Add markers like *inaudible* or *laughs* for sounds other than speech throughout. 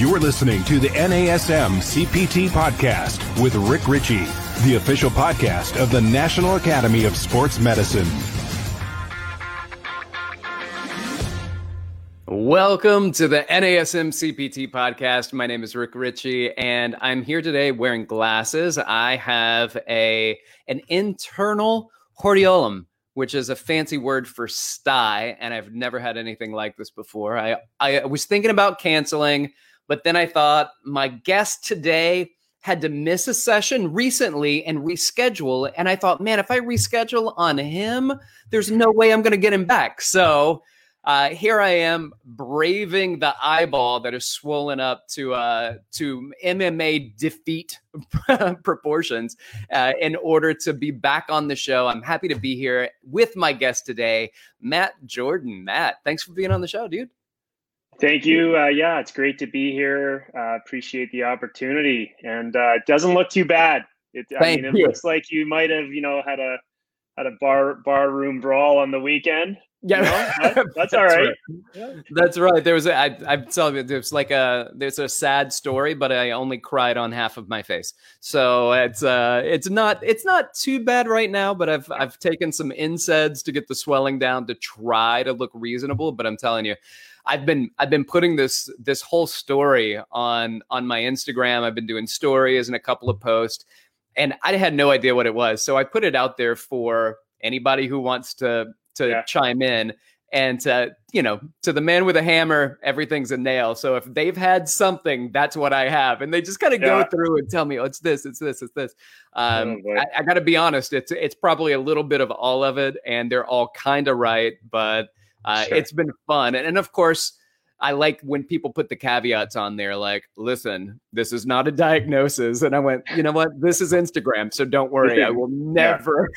You're listening to the NASM CPT podcast with Rick Richey, the official podcast of the National Academy of Sports Medicine. Welcome to the NASM CPT podcast. My name is Rick Richey, and I'm here today wearing glasses. I have a an internal hordeolum which is a fancy word for sty. And I've never had anything like this before. I, I was thinking about canceling, but then I thought my guest today had to miss a session recently and reschedule. And I thought, man, if I reschedule on him, there's no way I'm going to get him back. So uh, here I am braving the eyeball that is swollen up to uh, to MMA defeat *laughs* proportions uh, in order to be back on the show. I'm happy to be here with my guest today, Matt Jordan. Matt, thanks for being on the show, dude. Thank you. Uh, yeah, it's great to be here. Uh, appreciate the opportunity, and uh, it doesn't look too bad. It, I mean, it you. looks like you might have, you know, had a had a bar bar room brawl on the weekend, yeah, you know, *laughs* that, that's, that's, all right. right. That's right. There was a, I, I'm telling you, there's like a there's a sad story, but I only cried on half of my face. So it's uh it's not it's not too bad right now. But I've I've taken some NSAIDs to get the swelling down to try to look reasonable. But I'm telling you, I've been I've been putting this this whole story on on my Instagram. I've been doing stories and a couple of posts, and I had no idea what it was. So I put it out there for anybody who wants to to yeah. chime in. And to, you know, to the man with a hammer, everything's a nail. So if they've had something, that's what I have. And they just kind of yeah. go through and tell me, oh, it's this, it's this, it's this. Um, oh, I, I got to be honest, it's it's probably a little bit of all of it, and they're all kind of right. But uh, sure. it's been fun, and, and of course, I like when people put the caveats on there, like, listen, this is not a diagnosis. And I went, you know what? This is Instagram. So don't *laughs* worry. I will never.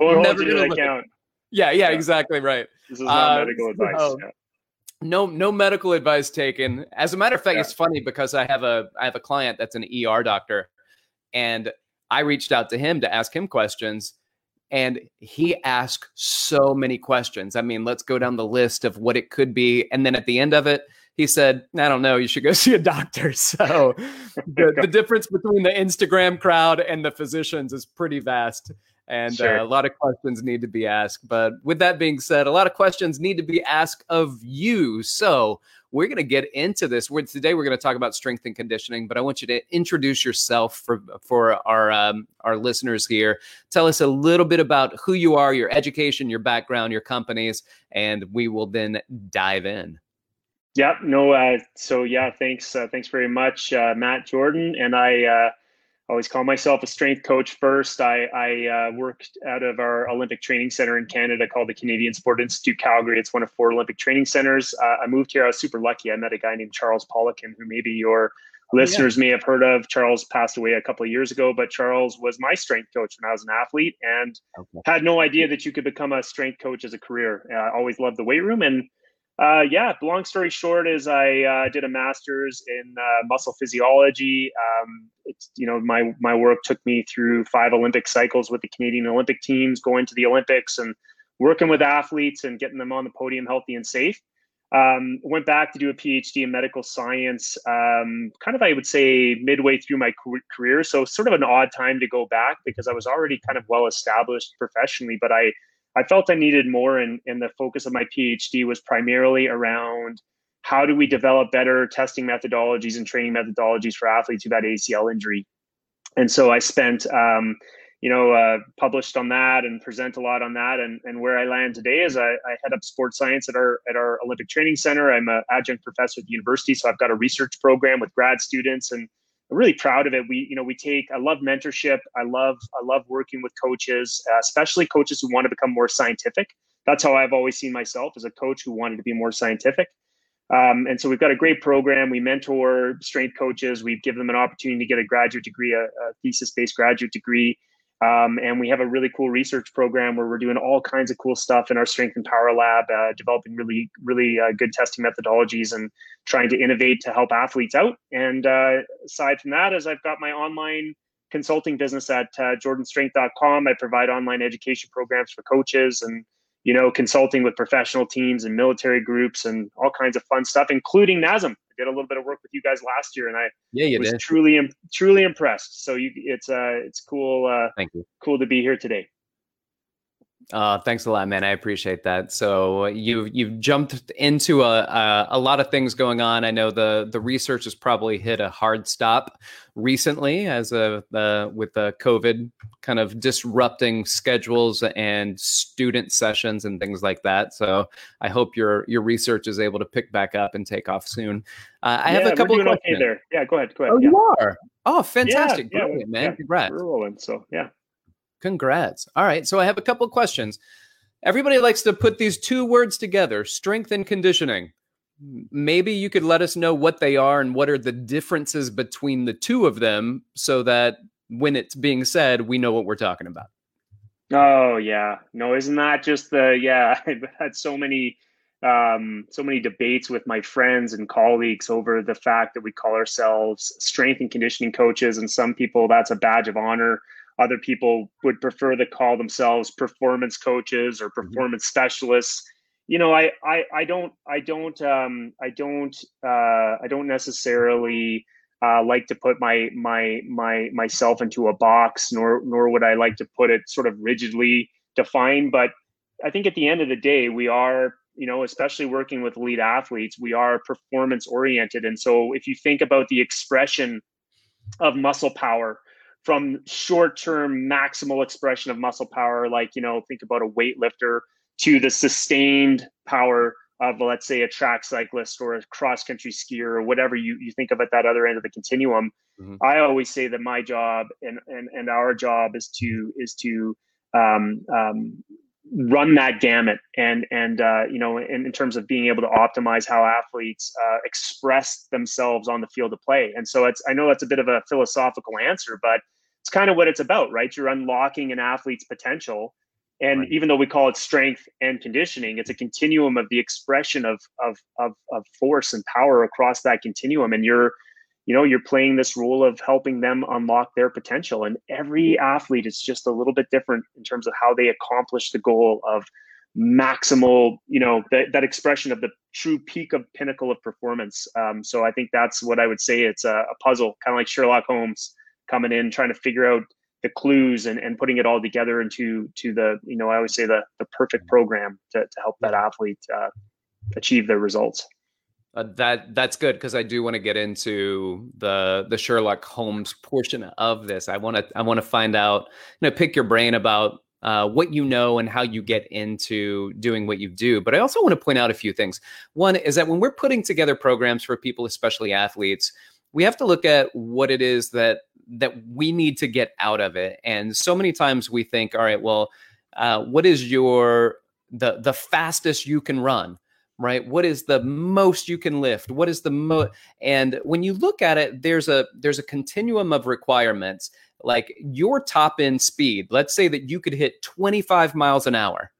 we'll never hold you to account. Yeah, yeah, yeah, exactly right. This is not uh, medical advice. So, yeah. No, no medical advice taken. As a matter of fact, yeah. it's funny because I have a I have a client that's an ER doctor, and I reached out to him to ask him questions, and he asked so many questions. I mean, let's go down the list of what it could be. And then at the end of it, he said, I don't know, you should go *laughs* see a doctor. *laughs* So *laughs* the, the difference between the Instagram crowd and the physicians is pretty vast. And sure. uh, a lot of questions need to be asked. But with that being said, a lot of questions need to be asked of you. So we're going to get into this. We're, today we're going to talk about strength and conditioning, but I want you to introduce yourself for for our um, our listeners here. Tell us a little bit about who you are, your education, your background, your companies, and we will then dive in. Yeah, no. Uh, so yeah, thanks. Uh, thanks very much, uh, Matt Jordan, and I uh, always call myself a strength coach first. I, I uh, worked out of our Olympic training center in Canada called the Canadian Sport Institute Calgary. It's one of four Olympic training centers. Uh, I moved here. I was super lucky. I met a guy named Charles Poliquin, who maybe your listeners yeah. may have heard of. Charles passed away a couple of years ago, but Charles was my strength coach when I was an athlete and okay. had no idea that you could become a strength coach as a career. Uh, I always loved the weight room and uh, yeah, long story short is I uh, did a master's in uh, muscle physiology. Um, it's you know my my work took me through five Olympic cycles with the Canadian Olympic teams, going to the Olympics and working with athletes and getting them on the podium healthy and safe. Um, went back to do a PhD in medical science, um, kind of I would say midway through my career. So sort of an odd time to go back because I was already kind of well established professionally, but I I felt I needed more, and, and the focus of my PhD was primarily around how do we develop better testing methodologies and training methodologies for athletes who've had ACL injury. And so I spent, um, you know, uh, published on that and present a lot on that. And, and where I land today is I, I head up sports science at our at our Olympic Training Center. I'm an adjunct professor at the university, so I've got a research program with grad students and I'm really proud of it. We, you know, we take. I love mentorship. I love, I love working with coaches, uh, especially coaches who want to become more scientific. That's how I've always seen myself as a coach who wanted to be more scientific. Um, and so we've got a great program. We mentor strength coaches. We give them an opportunity to get a graduate degree, a, a thesis-based graduate degree. Um, and we have a really cool research program where we're doing all kinds of cool stuff in our strength and power lab, uh, developing really, really uh, good testing methodologies and trying to innovate to help athletes out. And uh, aside from that, as I've got my online consulting business at uh, jordanstrength.com, I provide online education programs for coaches and you know consulting with professional teams and military groups and all kinds of fun stuff, including NASM. Did a little bit of work with you guys last year, and I yeah, you was did. truly truly impressed. So you, it's uh, it's cool. Uh, Thank you. Cool to be here today. Uh, thanks a lot, man. I appreciate that. So you've you've jumped into a, a, a lot of things going on. I know the the research has probably hit a hard stop recently, as a the with the COVID kind of disrupting schedules and student sessions and things like that. So I hope your your research is able to pick back up and take off soon. Uh, I yeah, have a couple of questions. Okay there. Yeah, go ahead. Go ahead. Oh, yeah. you are. Oh, fantastic! Yeah, Brilliant, man. yeah. Congrats. We're rolling. So yeah. Congrats. All right. So I have a couple questions. Everybody likes to put these two words together strength and conditioning. Maybe you could let us know what they are and what are the differences between the two of them so that when it's being said, we know what we're talking about. Oh, yeah. No, isn't that just the, yeah, *laughs* I've had so many. Um, so many debates with my friends and colleagues over the fact that we call ourselves strength and conditioning coaches, and some people that's a badge of honor other people would prefer to call themselves performance coaches or Mm-hmm. performance mm-hmm. specialists. You know, I, I, I don't, I don't, um, I don't, uh, I don't necessarily uh, like to put my, my, my, myself into a box, nor, nor would I like to put it sort of rigidly defined. But I think at the end of the day, we are, you know, especially working with elite athletes, we are performance oriented. And so if you think about the expression of muscle power, from short-term maximal expression of muscle power like you know think about a weightlifter to the sustained power of let's say a track cyclist or a cross country skier or whatever you, you think of at that other end of the continuum mm-hmm. i always say that my job and, and and our job is to is to um, um, run that gamut and and uh, you know in, in terms of being able to optimize how athletes uh, express themselves on the field of play and so it's i know that's a bit of a philosophical answer but it's kind of what it's about, right? You're unlocking an athlete's potential. And right. even though we call it strength and conditioning, it's a continuum of the expression of, of, of, of force and power across that continuum. And you're, you know, you're playing this role of helping them unlock their potential. And every athlete is just a little bit different in terms of how they accomplish the goal of maximal, you know, that, that expression of the true peak of pinnacle of performance. Um, so I think that's what I would say. It's a, a puzzle, kind of like Sherlock Holmes coming in trying to figure out the clues and, and putting it all together into to the you know i always say the the perfect program to, to help that athlete uh, achieve their results uh, that that's good because I do want to get into the the Sherlock Holmes portion of this. I want to I want to find out, you know, pick your brain about uh, what you know and how you get into doing what you do. But I also want to point out a few things. One is that when we're putting together programs for people, especially athletes, we have to look at what it is that that we need to get out of it. And so many times we think, all right, well, uh, what is your the the fastest you can run? right what is the most you can lift what is the mo and when you look at it there's a there's a continuum of requirements like your top end speed let's say that you could hit 25 miles an hour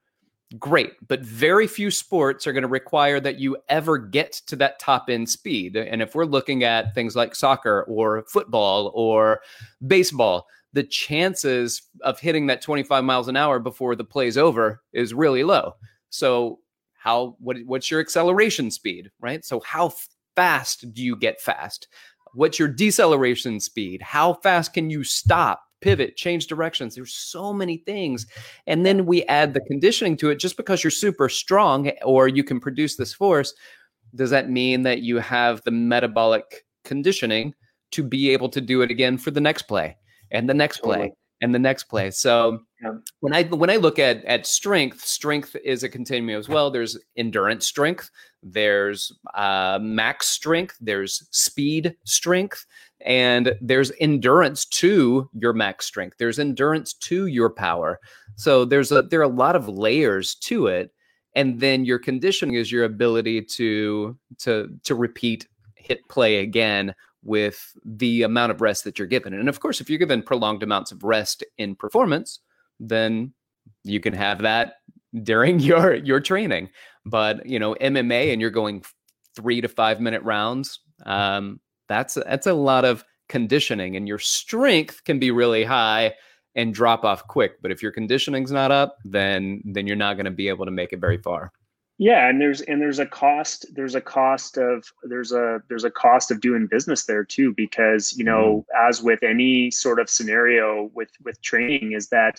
great but very few sports are going to require that you ever get to that top end speed and if we're looking at things like soccer or football or baseball the chances of hitting that 25 miles an hour before the play's over is really low. So how what what's your acceleration speed right? So how fast do you get fast? What's your deceleration speed? How fast can you stop pivot change directions there's so many things and then we add the conditioning to it just because you're super strong or you can produce this force does that mean that you have the metabolic conditioning to be able to do it again for the next play and the next play and the next play? So yeah. when i when i look at at strength strength is a continuum as well. There's endurance strength there's uh, max strength there's speed strength and there's endurance to your max strength. There's endurance to your power. So there's a there are a lot of layers to it. And then your conditioning is your ability to to to repeat hit play again with the amount of rest that you're given. And of course if you're given prolonged amounts of rest in performance then you can have that during *laughs* your your training. But you know mma and you're going three to five minute rounds um, that's that's a lot of conditioning and your strength can be really high and drop off quick but if your conditioning's not up then then you're not going to be able to make it very far Yeah, and there's and there's a cost there's a cost of there's a there's a cost of doing business there too because you know mm-hmm. as with any sort of scenario with with training is that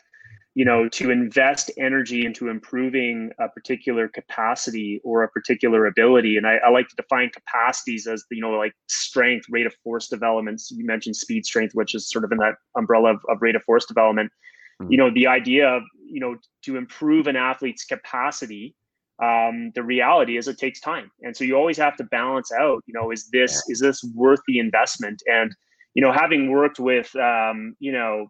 you know to invest energy into improving a particular capacity or a particular ability. And I, I like to define capacities as you know like strength rate of force developments you mentioned speed strength which is sort of in that umbrella of, of rate of force development. Mm-hmm. you know the idea of you know to improve an athlete's capacity um, the reality is it takes time. And so you always have to balance out you know is this is this worth the investment? And you know having worked with um, you know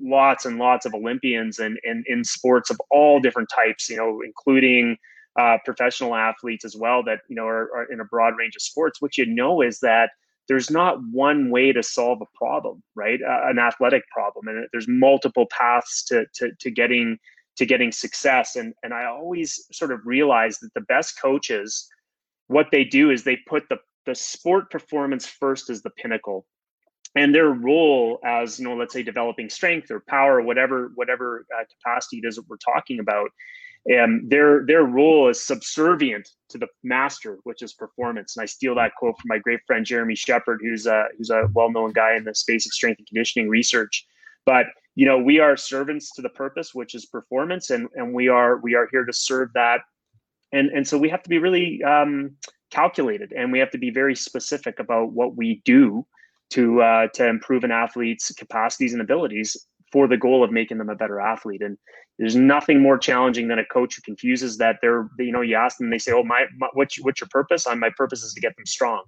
lots and lots of olympians and, and in sports of all different types you know including uh, professional athletes as well that you know are, are in a broad range of sports what you know is that there's not one way to solve a problem right uh, an athletic problem and there's multiple paths to, to, to getting to getting success. And, and I always sort of realize that the best coaches, what they do is they put the, the sport performance first as the pinnacle. And their role as, you know, let's say developing strength or power, whatever, whatever uh, capacity it is that we're talking about, um, their their role is subservient to the master, which is performance. And I steal that quote from my great friend Jeremy Sheppard who's a who's a well known guy in the space of strength and conditioning research. But you know we are servants to the purpose which is performance and and we are we are here to serve that and and so we have to be really um, calculated and we have to be very specific about what we do to uh, to improve an athlete's capacities and abilities for the goal of making them a better athlete. And there's nothing more challenging than a coach who confuses that they're you know you ask them they say oh my, my what's, what's your purpose? On my purpose is to get them strong.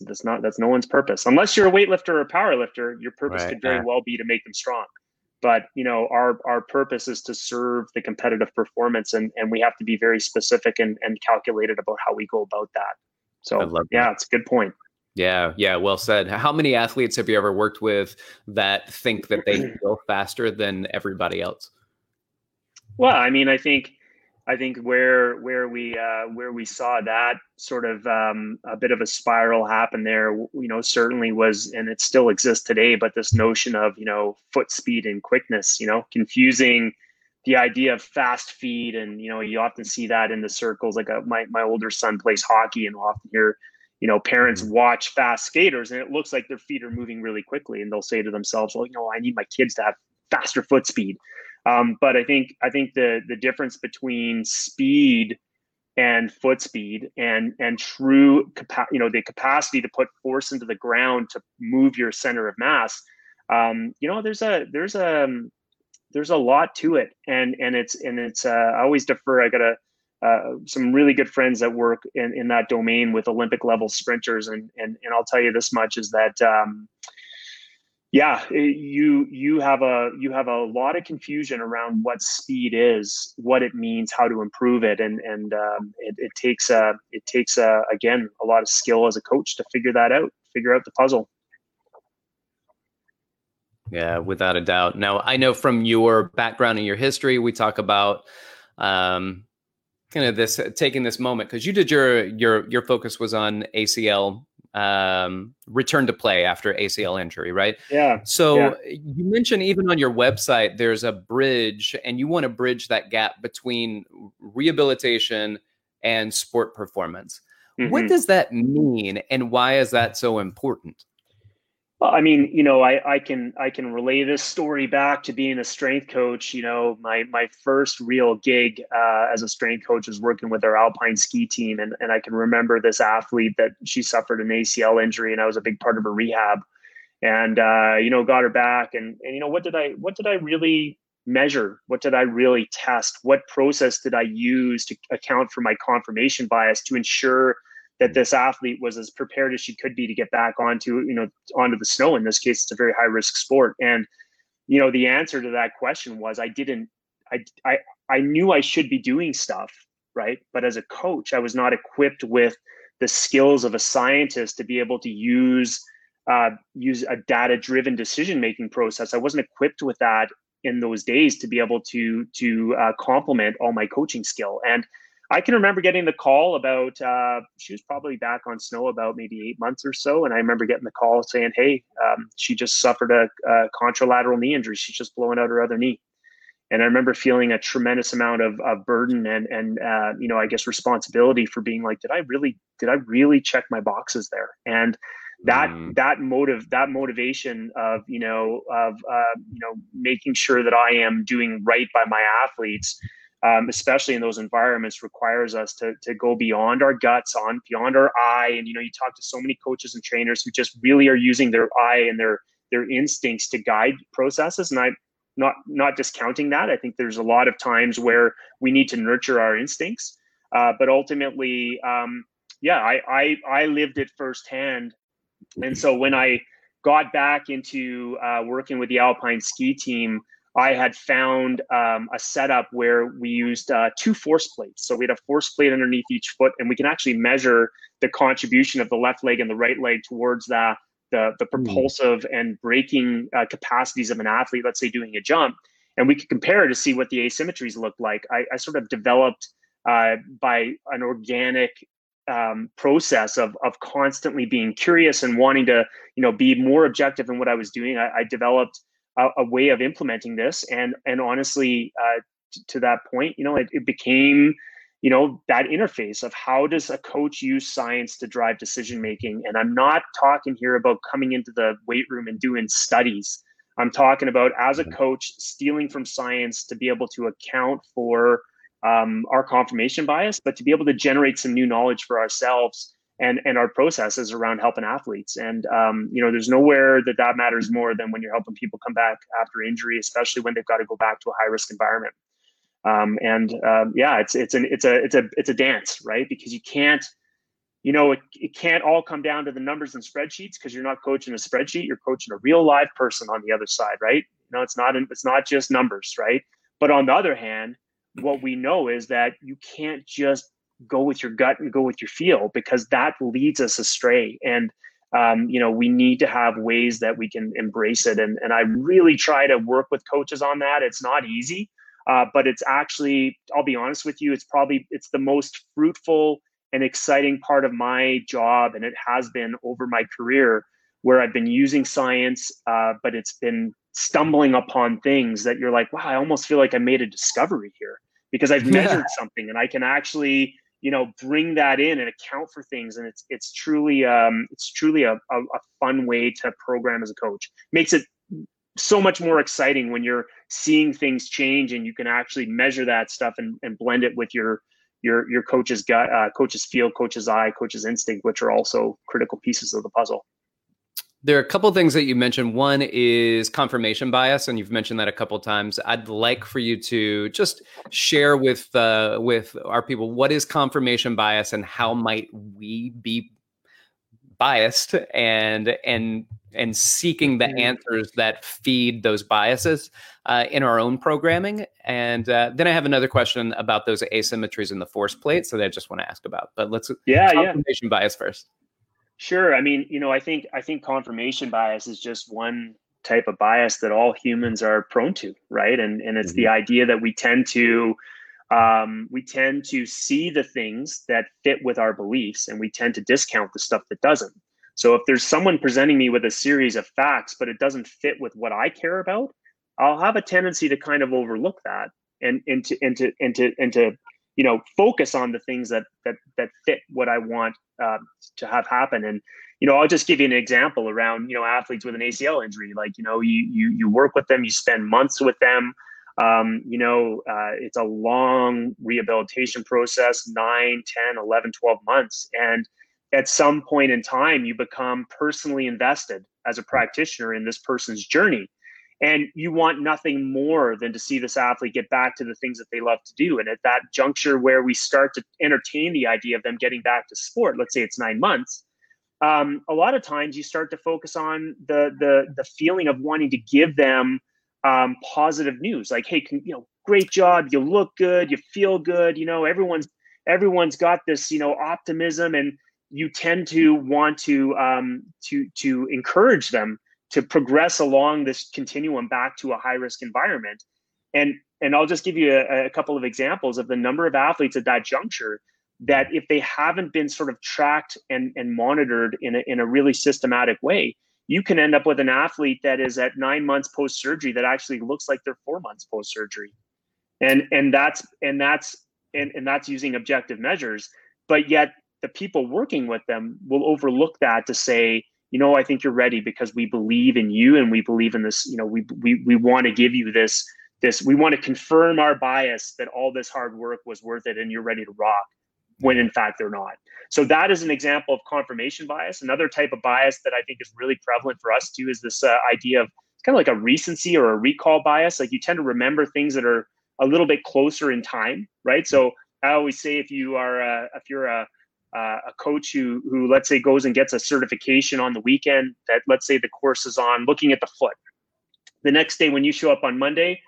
That's not that's no one's purpose. Unless you're a weightlifter or a power lifter your purpose right, could very yeah. well be to make them strong. But you know our our purpose is to serve the competitive performance and and we have to be very specific and, and calculated about how we go about that. So yeah it's a good point yeah yeah well said how many athletes have you ever worked with that think that they *clears throat* go faster than everybody else well i mean i think I think where where we uh, where we saw that sort of um, a bit of a spiral happen there, you know, certainly was, and it still exists today. But this notion of you know foot speed and quickness, you know, confusing the idea of fast feed, and you know, you often see that in the circles. Like a, uh, my my older son plays hockey, and we'll often hear you know parents mm-hmm. watch fast skaters, and it looks like their feet are moving really quickly, and they'll say to themselves, "Well, you know, I need my kids to have faster foot speed." Um, but I think I think the the difference between speed and foot speed and and true capa- you know the capacity to put force into the ground to move your center of mass um, you know there's a there's a um, there's a lot to it and and it's and it's uh, I always defer I got a uh, some really good friends that work in, in that domain with Olympic level sprinters. And and and I'll tell you this much is that um, yeah you you have a you have a lot of confusion around what speed is what it means how to improve it. And and um, it, it, takes a it takes a again a lot of skill as a coach to figure that out figure out the puzzle. Yeah without a doubt. Now i know from your background and your history we talk about um kind of this taking this moment because you did your your your focus was on acl um, return to play after ACL injury, right? Yeah. So yeah. you mentioned even on your website, there's a bridge, and you want to bridge that gap between rehabilitation and sport performance. Mm-hmm. What does that mean, and why is that so important? I mean, you know, I, I can I can relay this story back to being a strength coach. You know, my my first real gig uh, as a strength coach was working with our alpine ski team, and and I can remember this athlete that she suffered an ACL injury, and I was a big part of her rehab, and uh, you know, got her back, and and you know, what did I what did I really measure? What did I really test? What process did I use to account for my confirmation bias to ensure that this athlete was as prepared as she could be to get back onto you know onto the snow. In this case it's a very high risk sport. And you know the answer to that question was i didn't i i, I knew i should be doing stuff right? But as a coach i was not equipped with the skills of a scientist to be able to use uh, use a data driven decision making process. I wasn't equipped with that in those days to be able to to uh, complement all my coaching skill. And I can remember getting the call about uh, she was probably back on snow about maybe eight months or so, and I remember getting the call saying, "Hey, um, she just suffered a, a, contralateral knee injury. She's just blowing out her other knee." and I remember feeling a tremendous amount of, of burden and and uh, you know I guess responsibility for being like, did I really did I really check my boxes there? And that mm. that motive that motivation of you know of uh, you know making sure that I am doing right by my athletes. Um, especially in those environments, requires us to, to go beyond our guts, on beyond our eye. And you know, you talk to so many coaches and trainers who just really are using their eye and their their instincts to guide processes. And I not not discounting that. I think there's a lot of times where we need to nurture our instincts, uh, but ultimately, um, yeah, I, I I lived it firsthand, and so when I got back into uh, working with the alpine ski team. I had found um, a setup where we used uh, two force plates. So we had a force plate underneath each foot, and we can actually measure the contribution of the left leg and the right leg towards that the the hmm. propulsive mm. and braking uh, capacities of an athlete, let's say doing a jump, and we could compare to see what the asymmetries look like. I, I sort of developed uh, by an organic um, process of of constantly being curious and wanting to you know be more objective in what I was doing. I, I developed a, a, way of implementing this, and and honestly, uh, t- to that point, you know, it, it became you know that interface of how does a coach use science to drive decision making? And i'm not talking here about coming into the weight room and doing studies. I'm talking about as a mm-hmm. coach stealing from science to be able to account for um, our confirmation bias but to be able to generate some new knowledge for ourselves and and our processes around helping athletes and um, you know there's nowhere that that matters more than when you're helping people come back after injury especially when they've got to go back to a high risk environment um, and um, yeah, it's it's an it's a it's a it's a dance, right? Because you can't, you know, it, it can't all come down to the numbers and spreadsheets because you're not coaching a spreadsheet, you're coaching a real live person on the other side, right? You know, it's not it's not just numbers, right? But on the other hand, what we know is that you can't just go with your gut and go with your feel because that leads us astray. And um, you know we need to have ways that we can embrace it. And, and i really try to work with coaches on that. It's not easy uh, but it's actually i'll be honest with you it's probably it's the most fruitful and exciting part of my job and it has been over my career where i've been using science uh, but it's been stumbling upon things that you're like wow i almost feel like i made a discovery here because i've *laughs* measured yeah. something and i can actually you know bring that in and account for things and it's it's truly um it's truly a, a, a fun way to program as a coach makes it so much more exciting when you're seeing things change and you can actually measure that stuff and, and blend it with your your your coach's gut, uh, coach's feel, coach's eye, coach's instinct, which are also critical pieces of the puzzle. There are a couple things that you mentioned. One is confirmation bias, and you've mentioned that a couple times. I'd like for you to just share with uh, with our people what is confirmation bias and how might we be biased and and and seeking the mm-hmm. answers that feed those biases uh, in our own programming. And uh, then I have another question about those asymmetries in the force plate, so that I just want to ask about. But let's yeah confirmation yeah. bias first. Sure. I mean, you know, I think I think confirmation bias is just one type of bias that all humans are prone to, right? And and it's mm-hmm. the idea that we tend to um, we tend to see the things that fit with our beliefs and we tend to discount the stuff that doesn't. So if there's someone presenting me with a series of facts, but it doesn't fit with what I care about, I'll have a tendency to kind of overlook that and into into into into you know focus on the things that that that fit what I want uh, to have happen. And you know, I'll just give you an example around you know athletes with an ACL injury. Like you know, you you you work with them, you spend months with them. Um, you know, uh, it's a long rehabilitation process 9, 10, 11, 12 months. And at some point in time, you become personally invested as a practitioner in this person's journey. And you want nothing more than to see this athlete get back to the things that they love to do. And at that juncture where we start to entertain the idea of them getting back to sport, let's say it's nine months, um, a lot of times you start to focus on the the the feeling of wanting to give them um, positive news. Like hey can, you know great job. You look good. You feel good. You know everyone's everyone's got this you know optimism and you tend to want to um, to to encourage them to progress along this continuum back to a high risk environment. And and i'll just give you a, a couple of examples of the number of athletes at that juncture that if they haven't been sort of tracked and, and monitored in a, in a really systematic way you can end up with an athlete that is at nine months post surgery that actually looks like they're four months post surgery and and that's and that's and, and that's using objective measures but yet the people working with them will overlook that to say you know i think you're ready because we believe in you and we believe in this you know we we, we want to give you this this we want to confirm our bias that all this hard work was worth it and you're ready to rock when in fact they're not. So that is an example of confirmation bias. Another type of bias that i think is really prevalent for us too is this uh, idea of kind of like a recency or a recall bias. Like you tend to remember things that are a little bit closer in time right? So i always say if you are a, if you're a uh, a coach who who let's say goes and gets a certification on the weekend that let's say the course is on looking at the foot. The next day when you show up on monday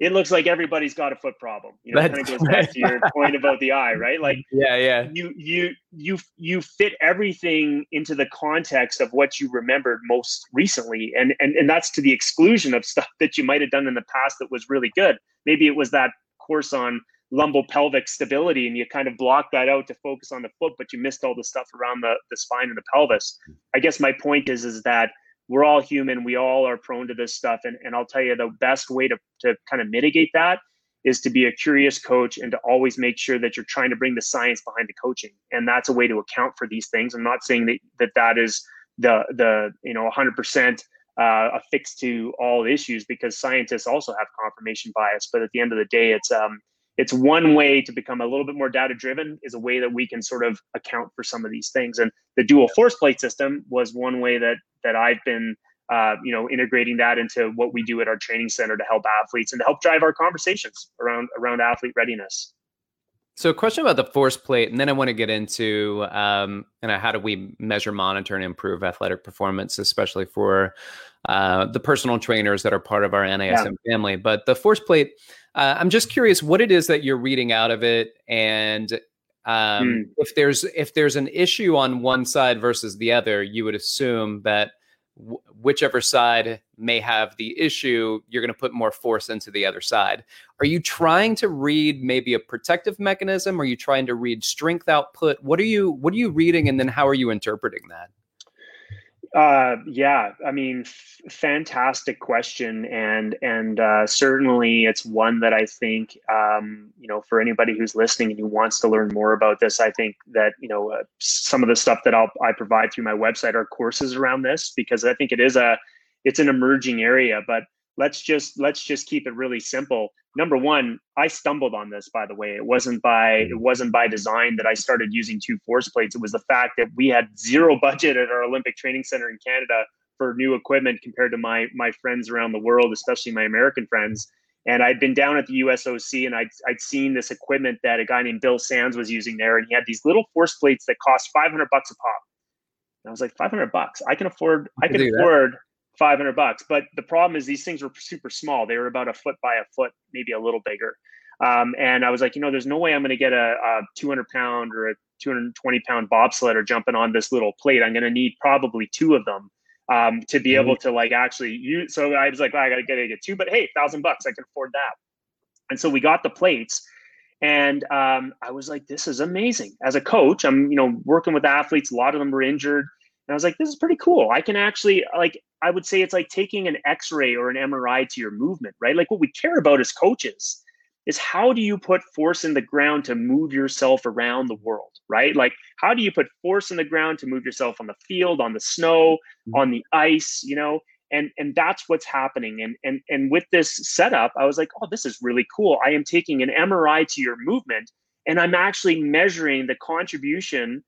it looks like everybody's got a foot problem. You know kind of goes back to your point about the eye right? Like *laughs* yeah yeah. you you you you fit everything into the context of what you remembered most recently. And and, and that's to the exclusion of stuff that you might have done in the past that was really good. Maybe it was that course on lumbopelvic stability and you kind of block that out to focus on the foot but you missed all the stuff around the, the spine and the pelvis. I guess my point is is that we're all human. We all are prone to this stuff. And, and i'll tell you the best way to, to kind of mitigate that is to be a curious coach and to always make sure that you're trying to bring the science behind the coaching. And that's a way to account for these things. I'm not saying that that, that is the the you know 100% uh, affixed to all issues because scientists also have confirmation bias. But at the end of the day it's um it's one way to become a little bit more data driven is a way that we can sort of account for some of these things. And the dual force plate system was one way that that i've been uh, you know integrating that into what we do at our training center to help athletes and to help drive our conversations around around athlete readiness so, a question about the force plate, and then I want to get into um, you know how do we measure, monitor, and improve athletic performance, especially for uh, the personal trainers that are part of our NASM yeah. family. But the force plate, uh, I'm just curious what it is that you're reading out of it, and um, mm. if there's if there's an issue on one side versus the other, you would assume that whichever side may have the issue, you're going to put more force into the other side. Are you trying to read maybe a protective mechanism? Are you trying to read strength output? What are you what are you reading, and then how are you interpreting that? Uh, yeah, I mean, f- fantastic question, and and uh, certainly it's one that I think um, you know for anybody who's listening and who wants to learn more about this, I think that you know uh, some of the stuff that I'll I provide through my website are courses around this because I think it is a it's an emerging area, but let's just let's just keep it really simple. Number one i stumbled on this by the way. It wasn't by it wasn't by design that i started using two force plates. It was the fact that we had zero budget at our olympic training center in canada for new equipment compared to my my friends around the world especially my american friends. And i'd been down at the usoc and i'd, I'd seen this equipment that a guy named bill sands was using there and he had these little force plates that cost 500 bucks a pop. And i was like 500 bucks? I can afford i can afford 500 bucks. But the problem is these things were super small. They were about a foot by a foot, maybe a little bigger. Um, and I was like, you know, there's no way I'm going to get a, a 200 pound or a 220 pound bobsledder jumping on this little plate. I'm going to need probably two of them um, to be able to like actually use. So I was like, well, I got to get, get two, but hey, thousand bucks, I can afford that. And so we got the plates. And um, I was like, this is amazing. As a coach, I'm, you know, working with athletes. A lot of them were injured. And I was like, this is pretty cool. I can actually like I would say it's like taking an X-ray or an MRI to your movement, right? Like what we care about as coaches is how do you put force in the ground to move yourself around the world, right? Like how do you put force in the ground to move yourself on the field, on the snow, mm-hmm. on the ice, you know? And and that's what's happening. And and and with this setup, I was like, oh, this is really cool. I am taking an MRI to your movement and I'm actually measuring the contribution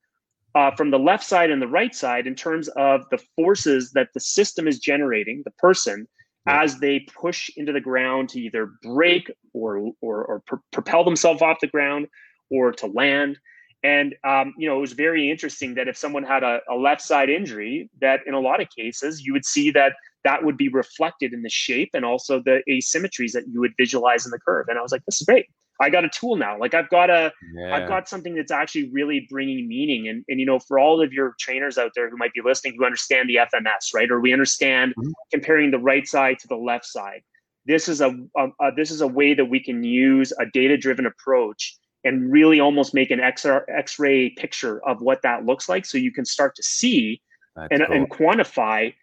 uh, from the left side and the right side in terms of the forces that the system is generating, the person, as they push into the ground to either brake or or, or pr- propel themselves off the ground or to land. And um, you know, it was very interesting that if someone had a, a left side injury, that in a lot of cases you would see that that would be reflected in the shape and also the asymmetries that you would visualize in the curve. And I was like, this is great. I got a tool now. Like I've got a, yeah. I've got something that's actually really bringing meaning. And and you know, for all of your trainers out there who might be listening, who understand the FMS, right, or we understand mm-hmm. comparing the right side to the left side. This is a, a, a this is a way that we can use a data driven approach and really almost make an X X-ray picture of what that looks like, so you can start to see and, cool. and quantify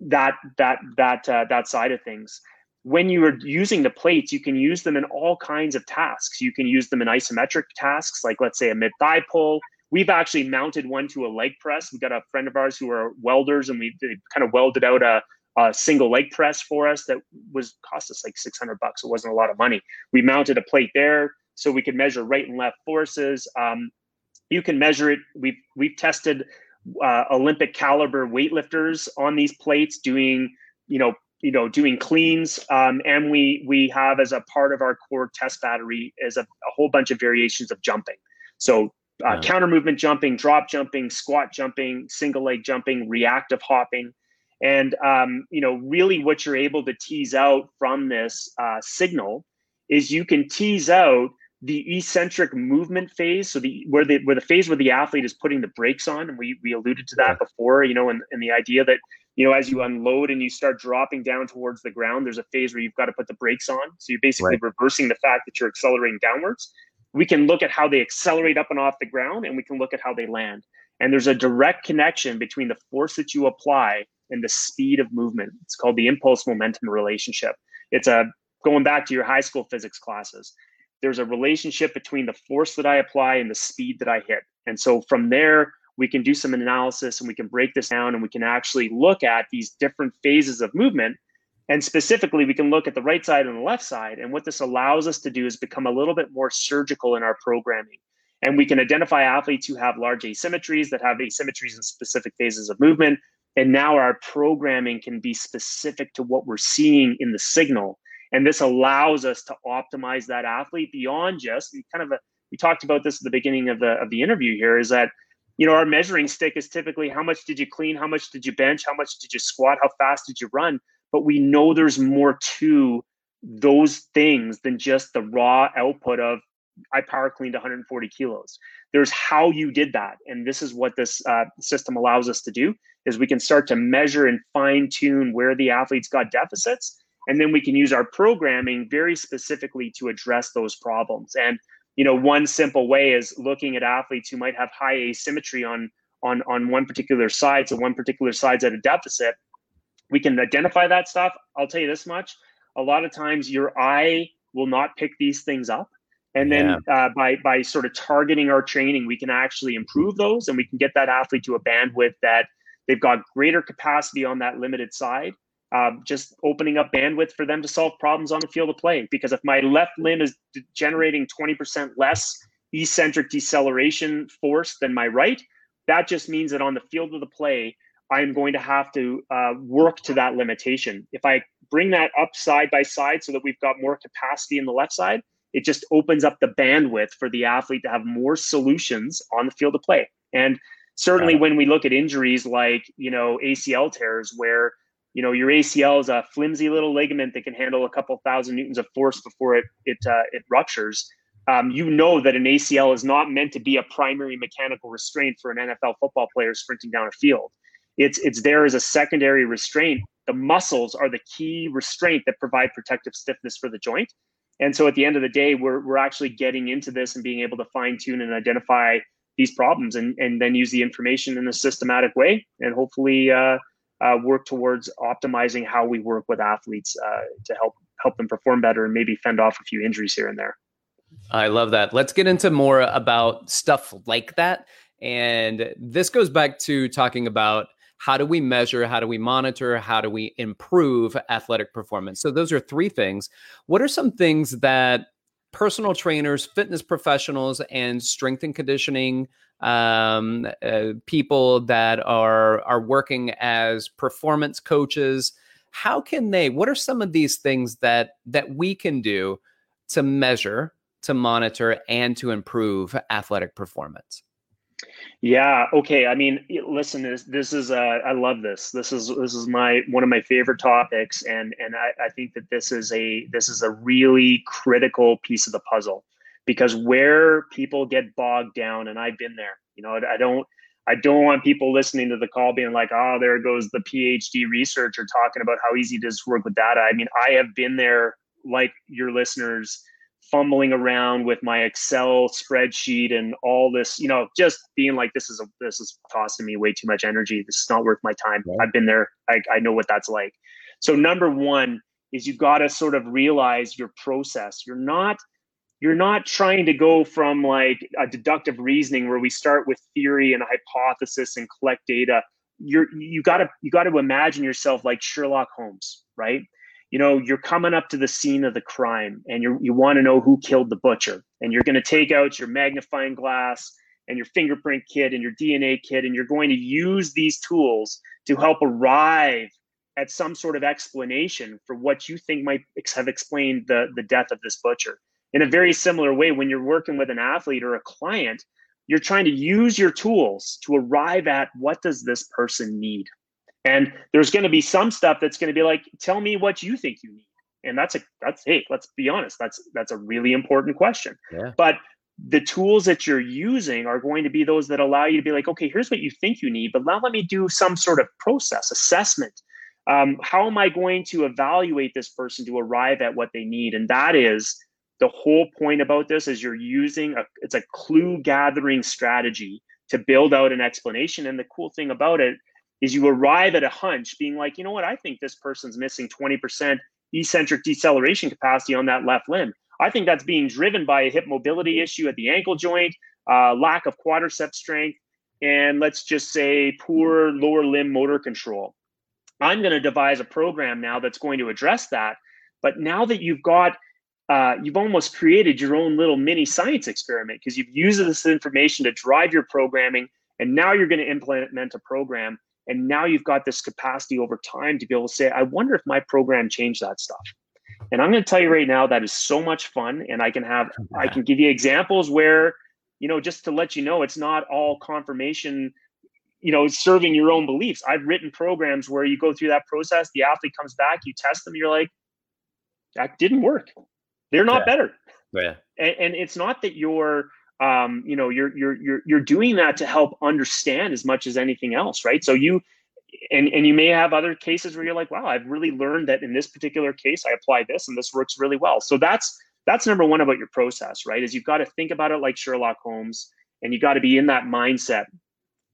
that that that uh, that side of things when you are using the plates, you can use them in all kinds of tasks. You can use them in isometric tasks, like let's say a mid thigh pull. We've actually mounted one to a leg press. We've got a friend of ours who are welders, and we kind of welded out a, a single leg press for us that was cost us like 600 bucks. It wasn't a lot of money. We mounted a plate there so we could measure right and left forces. Um, you can measure it. We've we've tested uh, Olympic caliber weightlifters on these plates doing you know you know doing cleans um, and we we have as a part of our core test battery is a, a whole bunch of variations of jumping so uh, yeah. counter movement jumping drop jumping squat jumping single leg jumping reactive hopping and um, you know really what you're able to tease out from this uh, signal is you can tease out the eccentric movement phase so the where the where the phase where the athlete is putting the brakes on and we we alluded to that yeah. before you know and, and the idea that you know, as you unload and you start dropping down towards the ground, there's a phase where you've got to put the brakes on. So you're basically right. reversing the fact that you're accelerating downwards. We can look at how they accelerate up and off the ground, and we can look at how they land. And there's a direct connection between the force that you apply and the speed of movement. It's called the impulse momentum relationship. It's a going back to your high school physics classes. There's a relationship between the force that I apply and the speed that I hit. And so from there, we can do some analysis and we can break this down and we can actually look at these different phases of movement. And specifically, we can look at the right side and the left side. And what this allows us to do is become a little bit more surgical in our programming. And we can identify athletes who have large asymmetries that have asymmetries in specific phases of movement. And now our programming can be specific to what we're seeing in the signal. And this allows us to optimize that athlete beyond just kind of a, we talked about this at the beginning of the of the interview here is that you know, our measuring stick is typically how much did you clean, how much did you bench, how much did you squat, how fast did you run. But we know there's more to those things than just the raw output of I power cleaned 140 kilos. There's how you did that, and this is what this uh, system allows us to do: is we can start to measure and fine tune where the athletes got deficits, and then we can use our programming very specifically to address those problems. And you know one simple way is looking at athletes who might have high asymmetry on on on one particular side so one particular side's at a deficit. We can identify that stuff. I'll tell you this much a lot of times your eye will not pick these things up. And then yeah. uh, by by sort of targeting our training we can actually improve those and we can get that athlete to a bandwidth that they've got greater capacity on that limited side um, just opening up bandwidth for them to solve problems on the field of play. Because if my left limb is generating 20% less eccentric deceleration force than my right, that just means that on the field of the play, I'm going to have to uh, work to that limitation. If I bring that up side by side so that we've got more capacity in the left side, it just opens up the bandwidth for the athlete to have more solutions on the field of play. And certainly when we look at injuries like, you know, ACL tears where you know your ACL is a flimsy little ligament that can handle a couple thousand newtons of force before it it uh, it ruptures. Um, you know that an ACL is not meant to be a primary mechanical restraint for an NFL football player sprinting down a field. It's it's there as a secondary restraint. The muscles are the key restraint that provide protective stiffness for the joint. And so at the end of the day, we're we're actually getting into this and being able to fine tune and identify these problems and and then use the information in a systematic way and hopefully. Uh, uh, work towards optimizing how we work with athletes uh, to help help them perform better and maybe fend off a few injuries here and there. I love that. Let's get into more about stuff like that. And this goes back to talking about how do we measure, how do we monitor, how do we improve athletic performance. So those are three things. What are some things that personal trainers, fitness professionals, and strength and conditioning um, uh, people that are are working as performance coaches. How can they? What are some of these things that that we can do to measure, to monitor, and to improve athletic performance? Yeah. Okay. I mean, listen. This this is uh, I love this. This is this is my one of my favorite topics, and and I, I think that this is a this is a really critical piece of the puzzle because where people get bogged down, and I've been there. You know, I, I don't I don't want people listening to the call being like, oh, there goes the PhD researcher talking about how easy it is to work with data. I mean, I have been there like your listeners fumbling around with my Excel spreadsheet and all this, you know, just being like, this is a, this is costing me way too much energy. This is not worth my time. I've been there. I, I know what that's like. So number one is you got to sort of realize your process. You're not, you're not trying to go from like a deductive reasoning where we start with theory and hypothesis and collect data. You're, you gotta, you gotta imagine yourself like Sherlock Holmes, right? you know you're coming up to the scene of the crime and you you want to know who killed the butcher and you're going to take out your magnifying glass and your fingerprint kit and your DNA kit and you're going to use these tools to help arrive at some sort of explanation for what you think might have explained the the death of this butcher in a very similar way when you're working with an athlete or a client you're trying to use your tools to arrive at what does this person need and there's going to be some stuff that's going to be like, tell me what you think you need. And that's a that's hey, let's be honest, that's that's a really important question. Yeah. But the tools that you're using are going to be those that allow you to be like, okay, here's what you think you need, but now let me do some sort of process assessment. Um, how am I going to evaluate this person to arrive at what they need? And that is the whole point about this is you're using a it's a clue gathering strategy to build out an explanation. And the cool thing about it is you arrive at a hunch being like, you know what, I think this person's missing 20% eccentric deceleration capacity on that left limb. I think that's being driven by a hip mobility issue at the ankle joint, uh, lack of quadricep strength, and let's just say poor lower limb motor control. I'm going to devise a program now that's going to address that. But now that you've got, uh, you've almost created your own little mini science experiment because you've used this information to drive your programming, and now you're going to implement a program and now you've got this capacity over time to be able to say, I wonder if my program changed that stuff. And I'm going to tell you right now, that is so much fun. And I can have, yeah. *laughs* I can give you examples where, you know, just to let you know, it's not all confirmation, you know, serving your own beliefs. I've written programs where you go through that process, the athlete comes back, you test them, you're like, that didn't work. They're not yeah. better. Yeah. And, and it's not that you're, um, you know you're you're you're you're doing that to help understand as much as anything else right so you and and you may have other cases where you're like wow i've really learned that in this particular case i apply this and this works really well so that's that's number one about your process right is you've got to think about it like sherlock holmes and you got to be in that mindset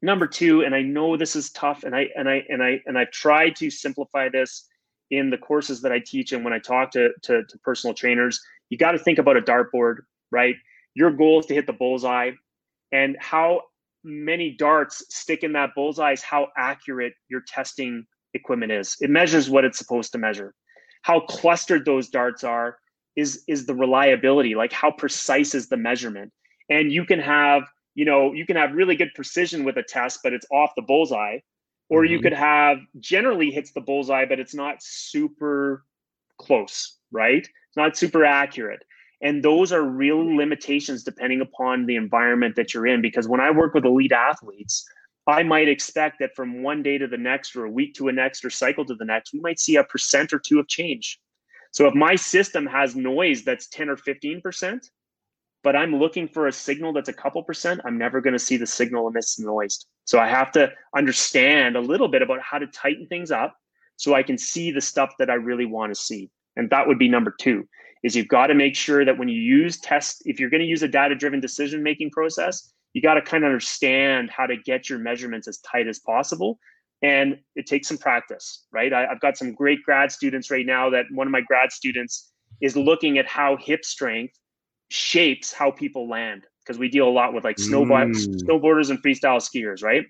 number two and i know this is tough and i and i and i and i've tried to simplify this in the courses that i teach and when i talk to to, to personal trainers you got to think about a dartboard right? Your goal is to hit the bullseye and how many darts stick in that bullseye is how accurate your testing equipment is. It measures what it's supposed to measure. How clustered those darts are is is the reliability like how precise is the measurement. And you can have you know you can have really good precision with a test but it's off the bullseye or mm-hmm. you could have generally hits the bullseye but it's not super close right it's not super accurate and those are real limitations depending upon the environment that you're in. Because when I work with elite athletes, I might expect that from one day to the next, or a week to a next, or cycle to the next, we might see a percent or two of change. So if my system has noise that's 10 or 15%, but I'm looking for a signal that's a couple percent, I'm never going to see the signal and it's noise. So I have to understand a little bit about how to tighten things up so I can see the stuff that I really want to see. And that would be number two is you've got to make sure that when you use test, if you're going to use a data driven decision making process, you got to kind of understand how to get your measurements as tight as possible. And it takes some practice, right? I, have got some great grad students right now that one of my grad students is looking at how hip strength shapes how people land because we deal a lot with like snowboard, mm. snowboarders and freestyle skiers, right?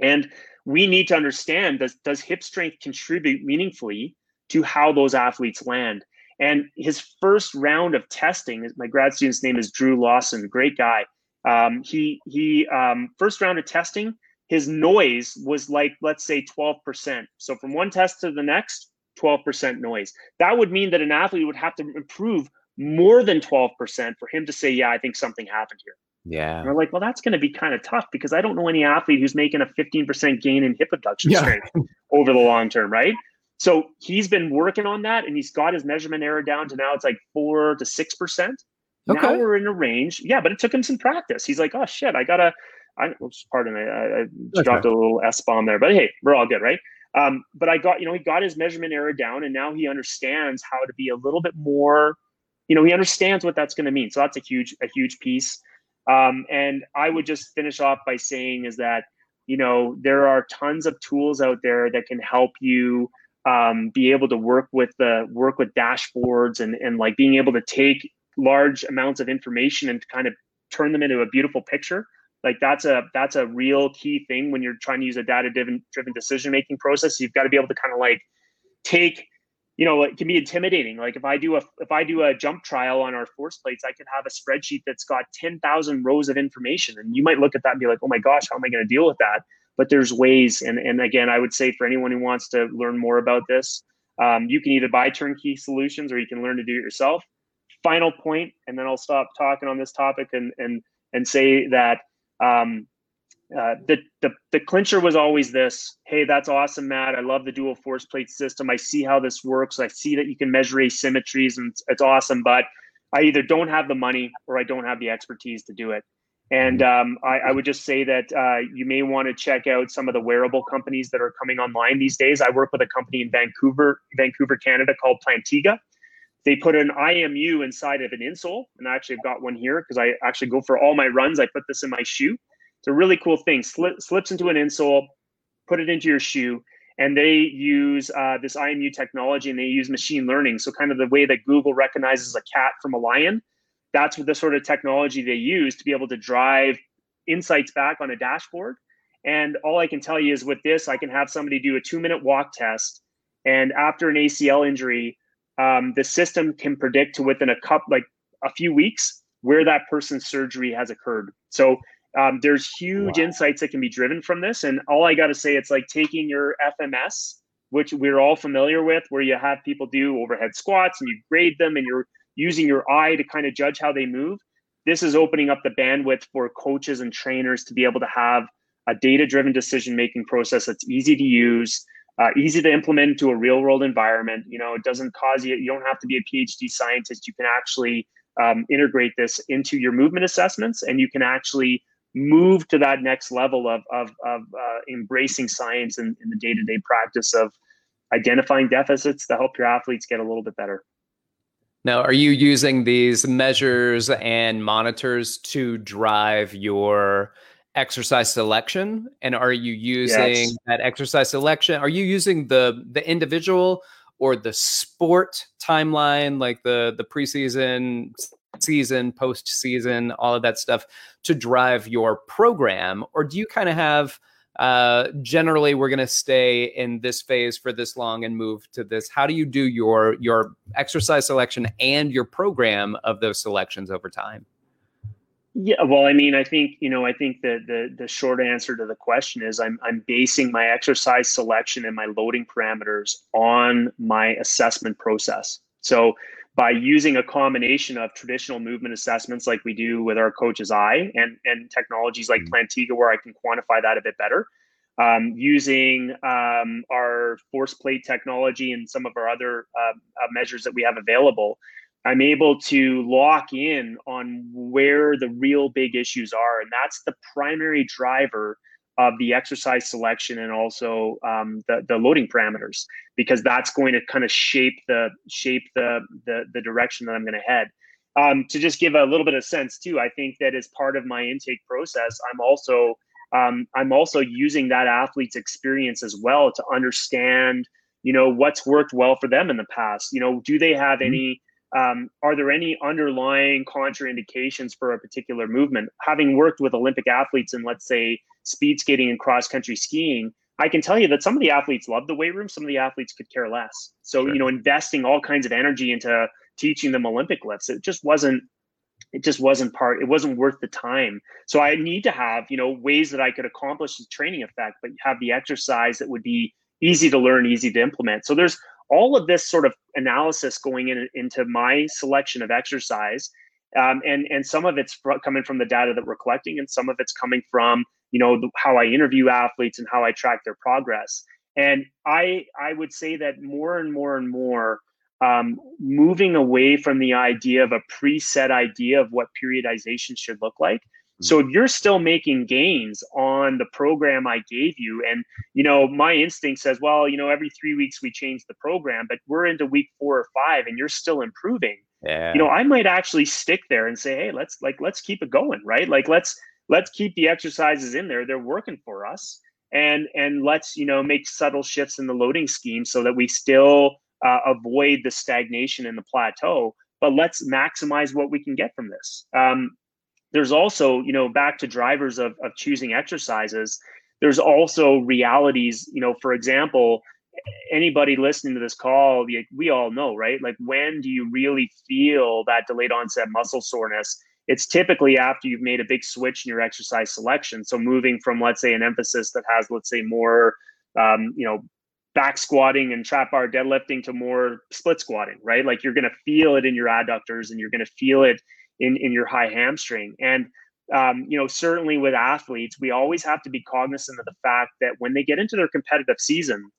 And we need to understand does, does hip strength contribute meaningfully to how those athletes land? And his first round of testing, my grad student's name is Drew Lawson, great guy. Um, he he um, first round of testing, his noise was like let's say 12%. So from one test to the next, 12% noise. That would mean that an athlete would have to improve more than 12% for him to say, yeah, I think something happened here. Yeah. And we're like, well, that's going to be kind of tough because I don't know any athlete who's making a 15% gain in hip abduction yeah. strength *laughs* over the long term, right? So he's been working on that and he's got his measurement error down to now it's like four to six percent. Okay. Now we're in a range. Yeah, but it took him some practice. He's like, oh shit, I gotta I oops, pardon me, I, I okay. dropped a little S bomb there, but hey, we're all good, right? Um, but I got, you know, he got his measurement error down and now he understands how to be a little bit more you know he understands what that's going to mean. So that's a huge a huge piece. Um, and i would just finish off by saying is that you know there are tons of tools out there that can help you um, be able to work with the work with dashboards and and like being able to take large amounts of information and kind of turn them into a beautiful picture. Like that's a that's a real key thing when you're trying to use a data driven driven decision making process. You've got to be able to kind of like take you know it can be intimidating. Like if i do a if i do a jump trial on our force plates i could have a spreadsheet that's got 10,000 rows of information. And you might look at that and be like oh my gosh how am i going to deal with that? But there's ways and and again i would say for anyone who wants to learn more about this um, you can either buy turnkey solutions or you can learn to do it yourself. Final point and then i'll stop talking on this topic and and and say that um, uh, the, the the clincher was always this hey that's awesome matt. I love the dual force plate system. I see how this works. I see that you can measure asymmetries and it's, it's awesome but i either don't have the money or i don't have the expertise to do it. And um, I, I, would just say that uh, you may want to check out some of the wearable companies that are coming online these days. I work with a company in vancouver vancouver canada called plantiga. They put an imu inside of an insole and i actually have got one here because i actually go for all my runs. I put this in my shoe it's a really cool thing. Slip, slips into an insole, put it into your shoe, and they use uh, this IMU technology and they use machine learning. So kind of the way that Google recognizes a cat from a lion, that's the sort of technology they use to be able to drive insights back on a dashboard. And all I can tell you is with this, I can have somebody do a two minute walk test. And after an ACL injury, um, the system can predict to within a cup, like a few weeks, where that person's surgery has occurred. So um, there's huge wow. insights that can be driven from this. And all I got to say, it's like taking your FMS, which we're all familiar with, where you have people do overhead squats and you grade them and you're using your eye to kind of judge how they move. This is opening up the bandwidth for coaches and trainers to be able to have a data driven decision making process that's easy to use. Uh, easy to implement into a real world environment. You know, it doesn't cause you, you don't have to be a PhD scientist. You can actually um, integrate this into your movement assessments and you can actually move to that next level of, of, of uh, embracing science in, in the day-to-day practice of identifying deficits to help your athletes get a little bit better now are you using these measures and monitors to drive your exercise selection and are you using yes. that exercise selection are you using the the individual or the sport timeline like the the preseason season, postseason, all of that stuff to drive your program? Or do you kind of have uh, generally we're going to stay in this phase for this long and move to this? How do you do your your exercise selection and your program of those selections over time? Yeah, well, I mean, I think you know, I think that the the short answer to the question is I'm I'm basing my exercise selection and my loading parameters on my assessment process. So by using a combination of traditional movement assessments like we do with our coach's eye and, and technologies like mm. Plantiga where I can quantify that a bit better. Um, using um, our force plate technology and some of our other uh, uh, measures that we have available, I'm able to lock in on where the real big issues are. And that's the primary driver of the exercise selection and also um, the, the loading parameters because that's going to kind of shape the shape the the, the direction that I'm going to head. Um, to just give a little bit of sense too, I think that as part of my intake process, I'm also um, I'm also using that athlete's experience as well to understand, you know, what's worked well for them in the past. You know, do they have mm-hmm. any um, are there any underlying contraindications for a particular movement? Having worked with Olympic athletes in, let's say, speed skating and cross country skiing, I can tell you that some of the athletes love the weight room, some of the athletes could care less. So, sure. you know, investing all kinds of energy into teaching them Olympic lifts, it just wasn't it just wasn't part it wasn't worth the time so i need to have you know ways that i could accomplish the training effect but have the exercise that would be easy to learn easy to implement so there's all of this sort of analysis going in into my selection of exercise um, and and some of it's coming from the data that we're collecting and some of it's coming from you know the, how i interview athletes and how i track their progress and i i would say that more and more and more um, moving away from the idea of a preset idea of what periodization should look like so if you're still making gains on the program I gave you, and you know, my instinct says, well, you know, every three weeks we change the program, but we're into week four or five and you're still improving. yeah. you know, I might actually stick there and say, hey, let's like let's keep it going, right? Like let's let's keep the exercises in there. They're working for us. And and let's, you know, make subtle shifts in the loading scheme so that we still uh, avoid the stagnation in the plateau, but let's maximize what we can get from this. Um, there's also, you know, back to drivers of, of choosing exercises, there's also realities, you know, for example, anybody listening to this call, we all know, right? Like, when do you really feel that delayed onset muscle soreness? It's typically after you've made a big switch in your exercise selection. So, moving from, let's say, an emphasis that has, let's say, more, um, you know, back squatting and trap bar deadlifting to more split squatting, right? Like, you're going to feel it in your adductors and you're going to feel it in, in your high hamstring. And um, you know, certainly with athletes, we always have to be cognizant of the fact that when they get into their competitive season,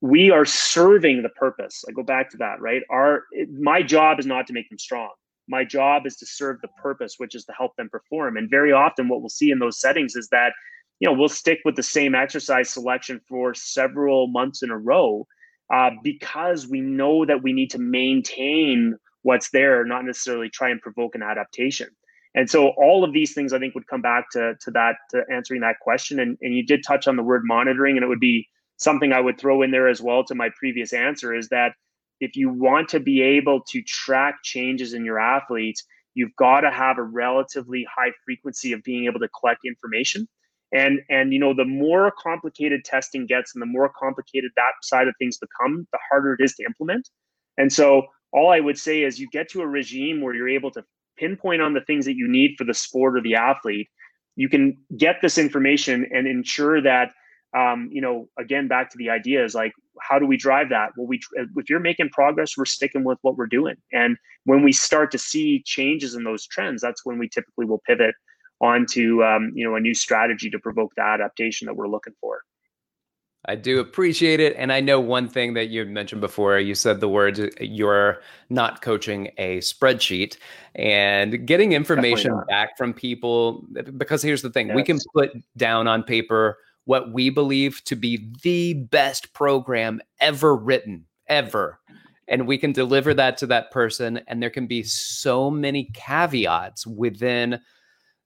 we are serving the purpose. I go back to that, right? Our my job is not to make them strong. My job is to serve the purpose, which is to help them perform. And very often, what we'll see in those settings is that you know we'll stick with the same exercise selection for several months in a row uh, because we know that we need to maintain what's there, not necessarily try and provoke an adaptation. And so all of these things I think would come back to to that to answering that question. And and you did touch on the word monitoring, and it would be something I would throw in there as well to my previous answer is that if you want to be able to track changes in your athletes, you've got to have a relatively high frequency of being able to collect information. And and you know, the more complicated testing gets and the more complicated that side of things become, the harder it is to implement. And so all I would say is you get to a regime where you're able to pinpoint on the things that you need for the sport or the athlete. You can get this information and ensure that um, you know, again, back to the idea is like, how do we drive that? Well, we if you're making progress, we're sticking with what we're doing. And when we start to see changes in those trends, that's when we typically will pivot onto um, you know a new strategy to provoke the adaptation that we're looking for. I do appreciate it. And I know one thing that you mentioned before, you said the words you're not coaching a spreadsheet and getting information back from people. Because here's the thing yes. we can put down on paper what we believe to be the best program ever written, ever. And we can deliver that to that person. And there can be so many caveats within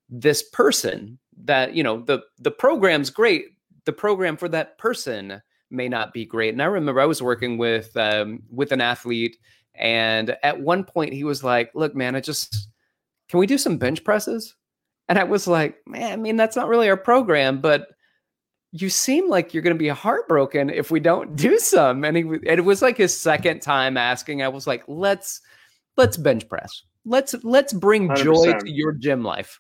this person that, you know, the, the program's great. The program for that person may not be great. And I remember I was working with um, with an athlete, and at one point he was like, "Look, man, I just can we do some bench presses?" And I was like, "Man, I mean, that's not really our program, but you seem like you're going to be heartbroken if we don't do some. And, he, it was like his second time asking. I was like, let's let's bench press. Let's let's bring 100%. joy to your gym life.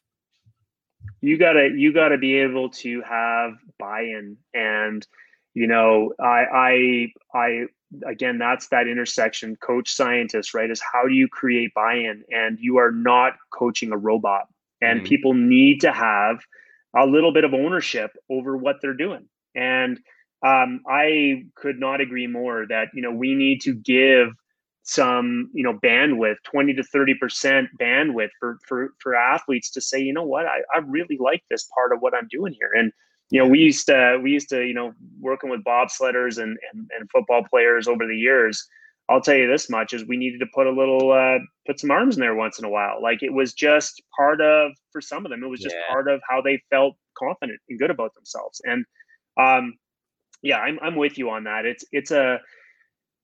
You gotta you gotta be able to have buy-in, and you know, I I I again that's that intersection coach scientist right is how do you create buy-in and you are not coaching a robot and mm. people need to have a little bit of ownership over what they're doing. And um, I could not agree more that you know we need to give some you know bandwidth 20 to 30 percent bandwidth for for for athletes to say you know what I, I really like this part of what i'm doing here and you know we used to we used to you know working with bobsledders and, and and football players over the years I'll tell you this much: is we needed to put a little, uh, put some arms in there once in a while. Like it was just part of, for some of them, it was just yeah. part of how they felt confident and good about themselves. And um, yeah, I'm I'm with you on that. It's it's a,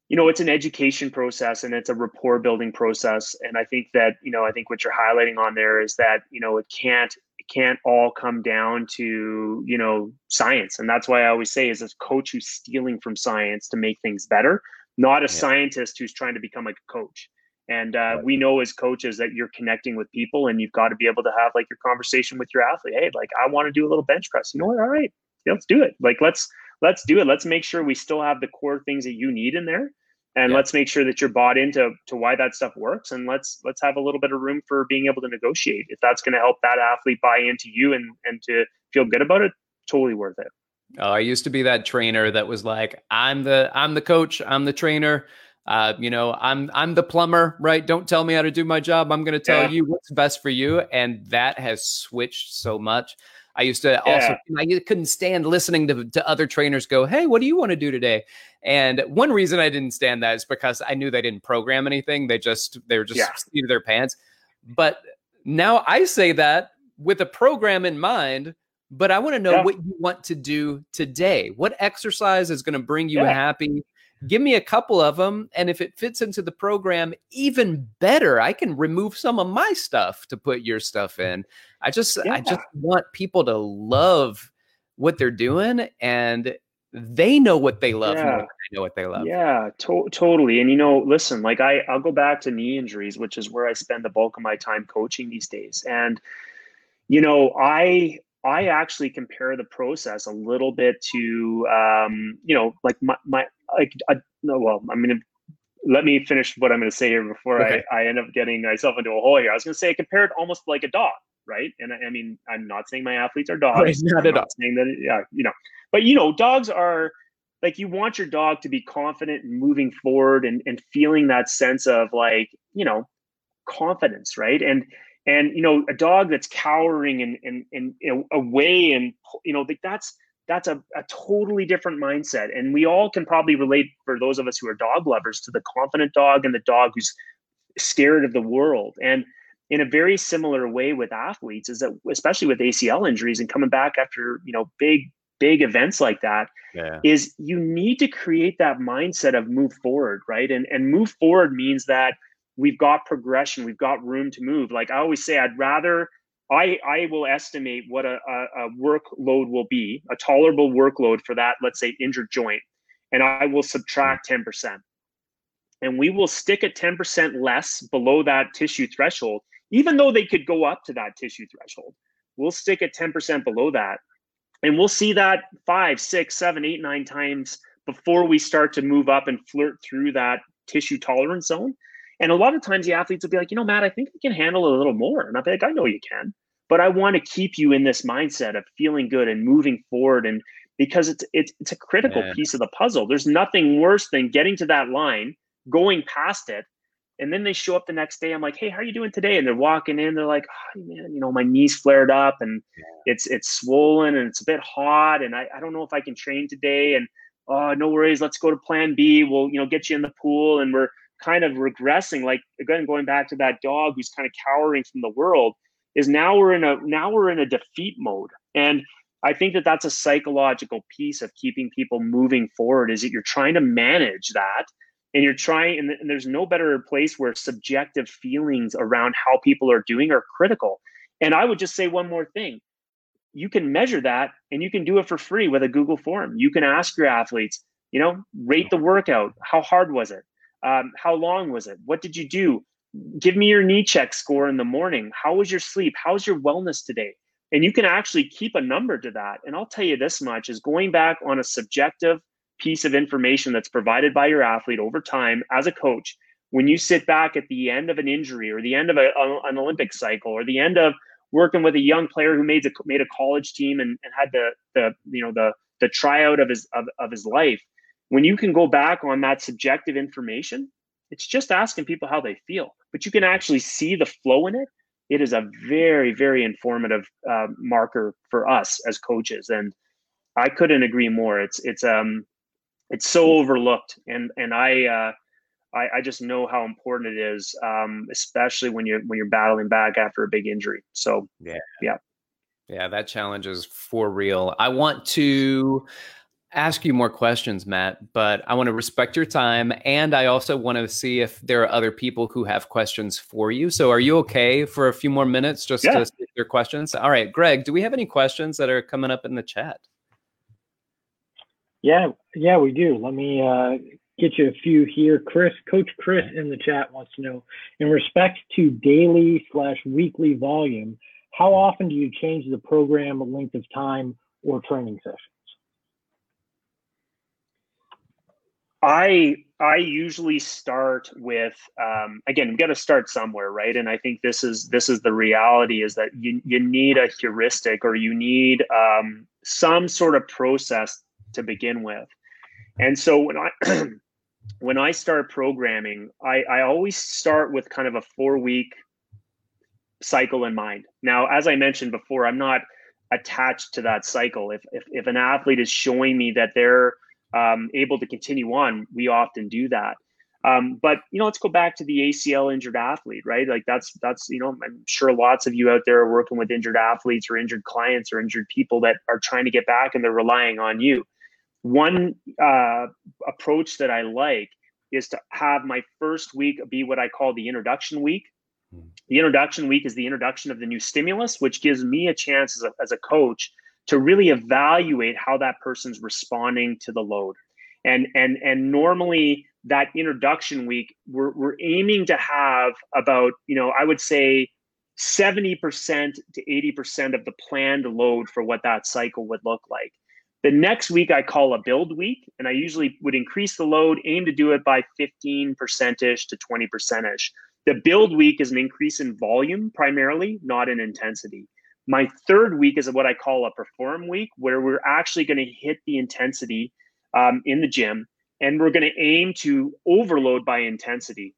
you know, it's an education process and it's a rapport building process. And I think that you know, I think what you're highlighting on there is that you know, it can't it can't all come down to you know science. And that's why I always say, is a coach who's stealing from science to make things better not a yeah. scientist who's trying to become like a coach. And uh, right. we know as coaches that you're connecting with people, and you've got to be able to have like your conversation with your athlete. Hey, like I want to do a little bench press. You know what? All right, yeah, let's do it. Like let's let's do it. Let's make sure we still have the core things that you need in there, and yeah. let's make sure that you're bought into to why that stuff works. And let's let's have a little bit of room for being able to negotiate. If that's going to help that athlete buy into you and and to feel good about it, totally worth it. Oh, I used to be that trainer that was like, I'm the I'm the coach, I'm the trainer. Uh, you know, I'm I'm the plumber, right? Don't tell me how to do my job. I'm going to tell yeah. you what's best for you, and that has switched so much. I used to also I couldn't stand listening to, to other trainers go, "Hey, what do you want to do today?" And one reason I didn't stand that is because I knew they didn't program anything. They just they were just yeah. seat of their pants. But now I say that with a program in mind, but I want to know yeah. what you want to do today. What exercise is going to bring you yeah. happy? Give me a couple of them. And if it fits into the program, even better, I can remove some of my stuff to put your stuff in. I just, yeah. I just want people to love what they're doing and they know what they love yeah. know what they love. Yeah, to- totally. And you know, listen, like I, I'll go back to knee injuries, which is where I spend the bulk of my time coaching these days. And you know, I I actually compare the process a little bit to, um, you know, like my, my like, I, no, well, I'm going to let me finish what I'm going to say here before okay. I, I end up getting myself into a hole here. I was going to say I compared almost like a dog, right? And I, I, mean, I'm not saying my athletes are dogs. Right, not I'm not saying that, yeah, you know, but you know, dogs are like you want your dog to be confident and moving forward and, and feeling that sense of like, you know, confidence, right? And and you know a dog that's cowering and and, and you know, away and you know that's that's a, a totally different mindset. And we all can probably relate for those of us who are dog lovers to the confident dog and the dog who's scared of the world. And in a very similar way with athletes is that especially with acl injuries and coming back after you know big big events like that yeah. is you need to create that mindset of move forward right? And and move forward means that we've got progression, we've got room to move. Like I always say, I'd rather I I will estimate what a, a, a workload will be, a tolerable workload for that, let's say injured joint, and I will subtract hmm. 10%. And we will stick at 10% less below that tissue threshold, even though they could go up to that tissue threshold. We'll stick at 10% below that. And we'll see that five, six, seven, eight, nine times before we start to move up and flirt through that tissue tolerance zone. And a lot of times the athletes will be like, you know, Matt, I think I can handle a little more. And I'll be like, I know you can, but I want to keep you in this mindset of feeling good and moving forward. And because it's it's it's a critical yeah. piece of the puzzle. There's nothing worse than getting to that line, going past it, and then they show up the next day. I'm like, hey, how are you doing today? And they're walking in, they're like, oh, man, you know, my knees flared up and yeah. it's it's swollen and it's a bit hot, and I, I don't know if I can train today. And oh, no worries, let's go to plan B. We'll, you know, get you in the pool and we're kind of regressing like again going back to that dog who's kind of cowering from the world is now we're in a now we're in a defeat mode. And i think that that's a psychological piece of keeping people moving forward is that you're trying to manage that and you're trying and, and there's no better place where subjective feelings around how people are doing are critical. And i would just say one more thing. You can measure that and you can do it for free with a google form. You can ask your athletes you know rate the workout. How hard was it um, how long was it? What did you do? Give me your knee check score in the morning. How was your sleep? How's your wellness today? And you can actually keep a number to that. And I'll tell you this much is going back on a subjective piece of information that's provided by your athlete over time as a coach. When you sit back at the end of an injury or the end of a, an Olympic cycle or the end of working with a young player who made a, made a college team and, and had the, the, you know, the, the tryout of his, of, of his life, when you can go back on that subjective information, it's just asking people how they feel, but you can actually see the flow in it. It is a very, very informative uh, marker for us as coaches, and I couldn't agree more. It's it's um it's so overlooked, and and I uh, I, I just know how important it is, um, especially when you're when you're battling back after a big injury. So yeah, yeah, yeah, that challenge is for real. I want to ask you more questions, Matt, but I want to respect your time. And I also want to see if there are other people who have questions for you. So are you okay for a few more minutes just yeah. to see your questions? All right, Greg, do we have any questions that are coming up in the chat? Yeah, yeah, we do. Let me uh, get you a few here. Chris, Coach Chris in the chat wants to know, in respect to daily slash weekly volume, how often do you change the program length of time or training session? I I usually start with um, again, we've got to start somewhere, right? And I think this is this is the reality is that you you need a heuristic or you need um, some sort of process to begin with. And so when I *clears throat* when I start programming, I, I always start with kind of a four week cycle in mind. Now, as I mentioned before, I'm not attached to that cycle. If if, if an athlete is showing me that they're um, able to continue on, we often do that. Um, but you know, let's go back to the ACL injured athlete, right? Like that's that's you know, I'm sure lots of you out there are working with injured athletes or injured clients or injured people that are trying to get back and they're relying on you. One uh, approach that I like is to have my first week be what I call the introduction week. Hmm. The introduction week is the introduction of the new stimulus, which gives me a chance as a, as a coach to really evaluate how that person's responding to the load. And and and normally that introduction week, we're, we're aiming to have about, you know, I would say 70% to 80% of the planned load for what that cycle would look like. The next week I call a build week, and I usually would increase the load, aim to do it by 15% ish to 20% ish. The build week is an increase in volume primarily, not in intensity. My third week is what I call a perform week, where we're actually going to hit the intensity um, in the gym and we're going to aim to overload by intensity.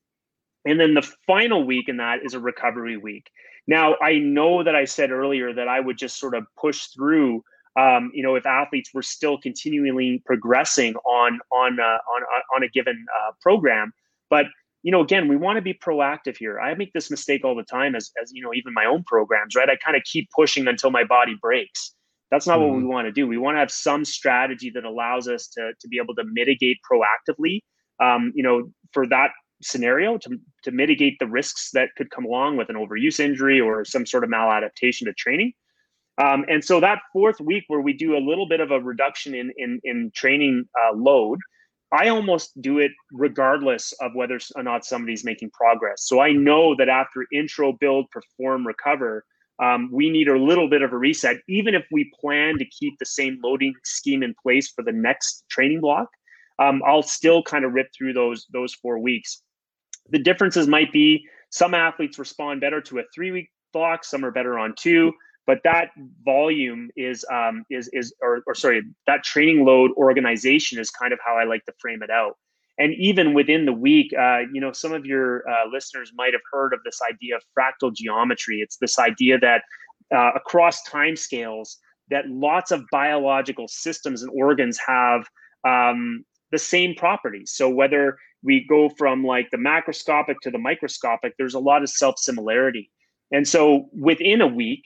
And then the final week in that is a recovery week. Now, I know that I said earlier that I would just sort of push through. Um, you know, if athletes were still continually progressing on on uh, on uh, on a given uh, program, but you know, again, we want to be proactive here. I make this mistake all the time, as as you know, even my own programs, right? I kind of keep pushing until my body breaks. That's not mm-hmm. what we mm-hmm. want to do. We want to have some strategy that allows us to, to be able to mitigate proactively, um, you know, for that scenario to, to mitigate the risks that could come along with an overuse injury or some sort of maladaptation to training. Um, and so that fourth week where we do a little bit of a reduction in, in, in training uh, load, I almost do it regardless of whether or not somebody's making progress. So I know that after intro, build, perform, recover, um, we need a little bit of a reset, even if we plan to keep the same loading scheme in place for the next training block. Um, I'll still kind of rip through those those four weeks. The differences might be some athletes respond better to a three week block, some are better on two, but that volume is um, is is or, or sorry, that training load organization is kind of how I like to frame it out. And even within the week uh, you know some of your uh, listeners might have heard of this idea of fractal geometry. It's this idea that uh, across time scales that lots of biological systems and organs have um, the same properties. So whether we go from like the macroscopic to the microscopic there's a lot of self similarity and so within a week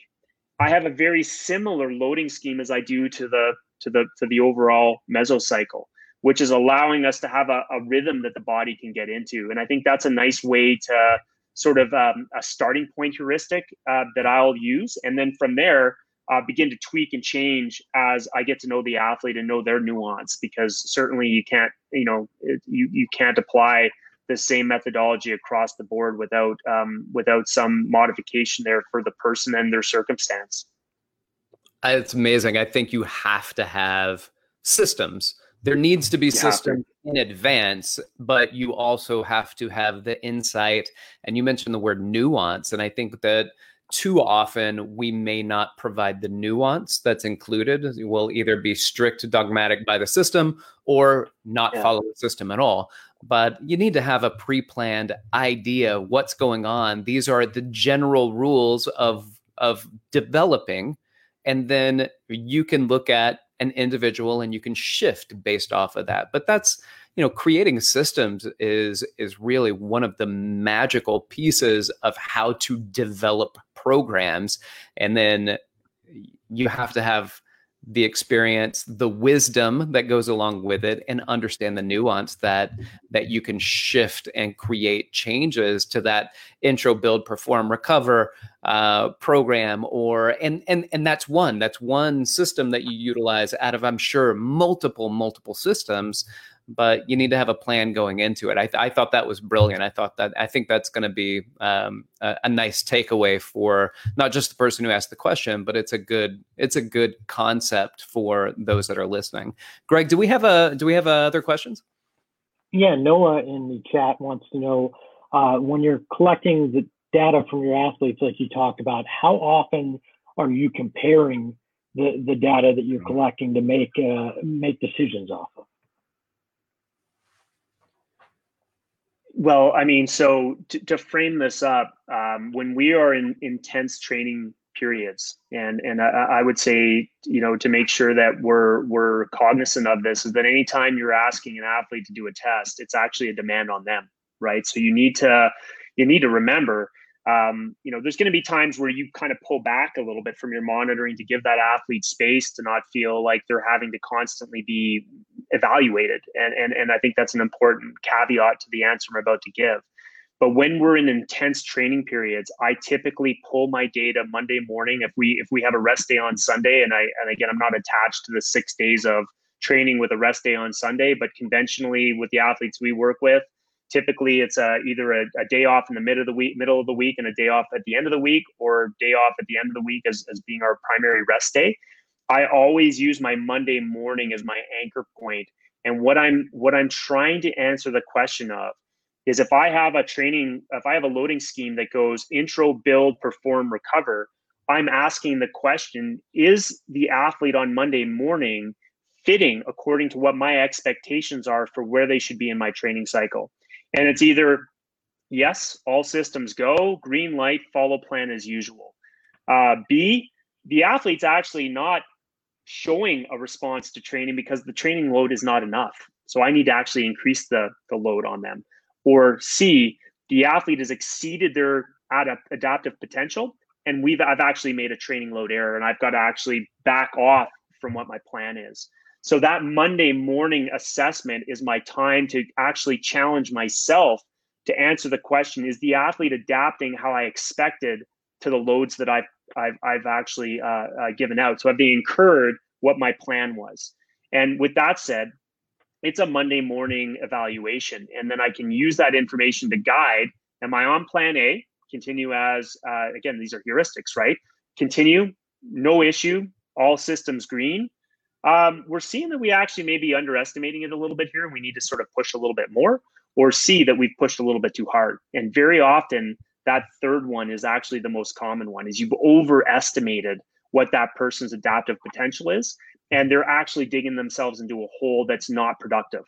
i have a very similar loading scheme as i do to the to the to the overall mesocycle which is allowing us to have a, a, rhythm that the body can get into. And I think that's a nice way to sort of um, a starting point heuristic uh, that I'll use. And then from there, uh, begin to tweak and change as I get to know the athlete and know their nuance. Because certainly you can't, you know, you you can't apply the same methodology across the board without um, without some modification there for the person and their circumstance. It's amazing. I think you have to have systems there needs to be systems in advance but you also have to have the insight and you mentioned the word nuance and i think that too often we may not provide the nuance that's included. We'll either be strict dogmatic by the system or not yeah. follow the system at all. But you need to have a pre-planned idea what's going on. These are the general rules of of developing. And then you can look at an individual and you can shift based off of that. But that's you know creating systems is is really one of the magical pieces of how to develop programs and then you have to have the experience the wisdom that goes along with it and understand the nuance that that you can shift and create changes to that intro build perform recover uh, program or and and and that's one that's one system that you utilize out of i'm sure multiple multiple systems but you need to have a plan going into it. I, th- I thought that was brilliant. I thought that I think that's going to be um, a, a, nice takeaway for not just the person who asked the question, but it's a good it's a good concept for those that are listening. Greg, do we have a do we have uh, other questions? Yeah, Noah in the chat wants to know uh, when you're collecting the data from your athletes, like you talked about, how often are you comparing the, the data that you're collecting to make uh, make decisions off of? Well, I mean, so to, to frame this up, um, when we are in intense training periods. And and I, I, would say, you know, to make sure that we're we're cognizant of this is that anytime you're asking an athlete to do a test, it's actually a demand on them, right? So you need to you need to remember um, you know, there's going to be times where you kind of pull back a little bit from your monitoring to give that athlete space to not feel like they're having to constantly be evaluated. And, and, and I think that's an important caveat to the answer I'm about to give. But when we're in intense training periods, I typically pull my data Monday morning. If we if we have a rest day on Sunday, and I and again I'm not attached to the six days of training with a rest day on Sunday, but conventionally with the athletes we work with, typically it's a, either a, a, day off in the middle of the week middle of the week and a day off at the end of the week or day off at the end of the week as, as being our primary rest day i always use my monday morning as my anchor point and what i'm what i'm trying to answer the question of is if i have a training if i have a loading scheme that goes intro build perform recover i'm asking the question is the athlete on monday morning fitting according to what my expectations are for where they should be in my training cycle and it's either yes, all systems go, green light, follow plan as usual. Uh, B, the athlete's actually not showing a response to training because the training load is not enough. So I need to actually increase the, the load on them. Or C, the athlete has exceeded their adaptive potential and we've I've actually made a training load error and I've got to actually back off from what my plan is. So that Monday morning assessment is my time to actually challenge myself to answer the question: Is the athlete adapting how I expected to the loads that I've I've, I've actually uh, uh, given out? So have they incurred what my plan was? And with that said, it's a Monday morning evaluation, and then I can use that information to guide: Am I on Plan A? Continue as uh, again, these are heuristics, right? Continue, no issue, all systems green um, we're seeing that we actually may be underestimating it a little bit here and we need to sort of push a little bit more or see that we've pushed a little bit too hard and very often that third one is actually the most common one is you've overestimated what that person's adaptive potential is and they're actually digging themselves into a hole that's not productive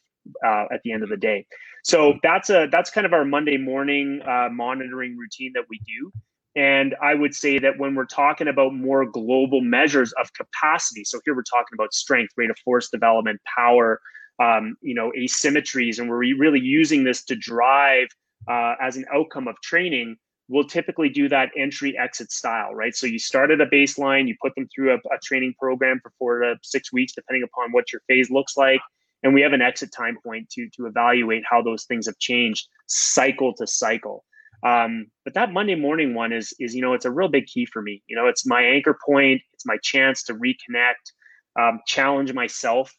uh, at the end of the day so that's a that's kind of our monday morning uh, monitoring routine that we do and I would say that when we're talking about more global measures of capacity, so here we're talking about strength, rate of force development, power, um, you know, asymmetries, and we're really using this to drive uh, as an outcome of training. We'll typically do that entry exit style, right? So you start at a baseline, you put them through a, a training program for four to six weeks, depending upon what your phase looks like. And we have an exit time point to, to evaluate how those things have changed cycle to cycle. Um, but that Monday morning one is is you know it's a real big key for me. You know, it's my anchor point. It's my chance to reconnect, um, challenge myself,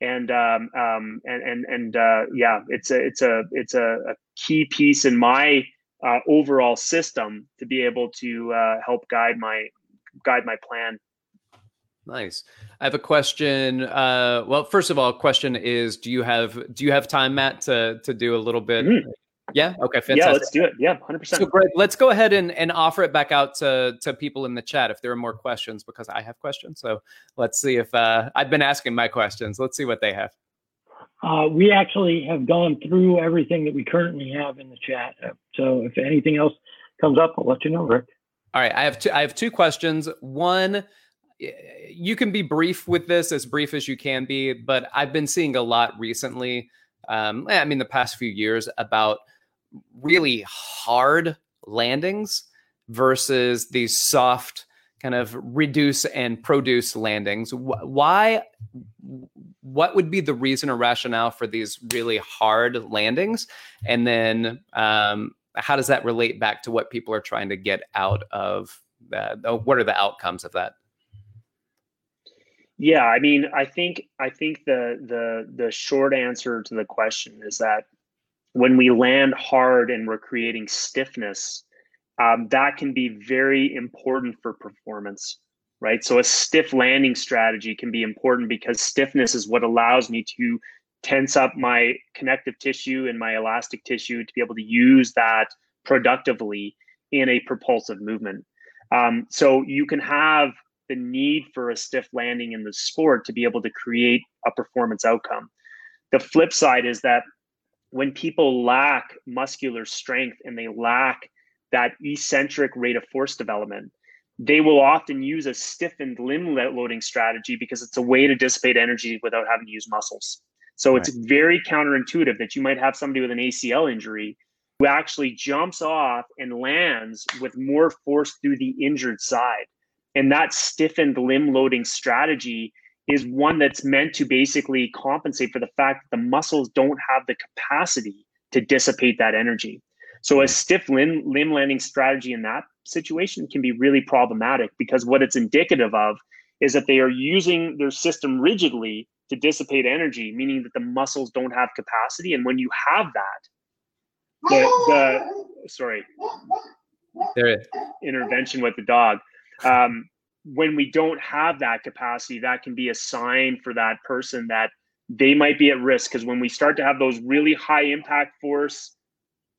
and um, um, and and and uh, yeah, it's a it's a it's a, a key piece in my uh, overall system to be able to uh, help guide my guide my plan. Nice. I have a question. Uh, well, first of all, question is: Do you have do you have time, Matt, to to do a little bit mm. Yeah. Okay. Fantastic. Yeah. Let's do it. Yeah. Hundred percent. So Greg, let's go ahead and, and offer it back out to, to people in the chat if there are more questions because I have questions. So let's see if uh, I've been asking my questions. Let's see what they have. Uh, we actually have gone through everything that we currently have in the chat. So if anything else comes up, I'll let you know, Rick. All right. I have two, I have two questions. One, you can be brief with this, as brief as you can be, but I've been seeing a lot recently. Um, I mean, the past few years about really hard landings versus these soft kind of reduce and produce landings. Why? What would be the reason or rationale for these really hard landings? And then, um, how does that relate back to what people are trying to get out of that? What are the outcomes of that? Yeah, I mean, I think I think the the the short answer to the question is that when we land hard and we're creating stiffness, um, that can be very important for performance, right? So a stiff landing strategy can be important because stiffness is what allows me to tense up my connective tissue and my elastic tissue to be able to use that productively in a propulsive movement. Um, so you can have the need for a stiff landing in the sport to be able to create a performance outcome. The flip side is that when people lack muscular strength and they lack that eccentric rate of force development, they will often use a stiffened limb loading strategy because it's a way to dissipate energy without having to use muscles. So right. it's very counterintuitive that you might have somebody with an ACL injury who actually jumps off and lands with more force through the injured side. And that stiffened limb loading strategy is one that's meant to basically compensate for the fact that the muscles don't have the capacity to dissipate that energy. So a stiff limb, limb landing strategy in that situation can be really problematic because what it's indicative of is that they are using their system rigidly to dissipate energy, meaning that the muscles don't have capacity. And when you have that, the, the sorry, there intervention with the dog. Um, when we don't have that capacity, that can be a sign for that person that they might be at risk. Because when we start to have those really high impact force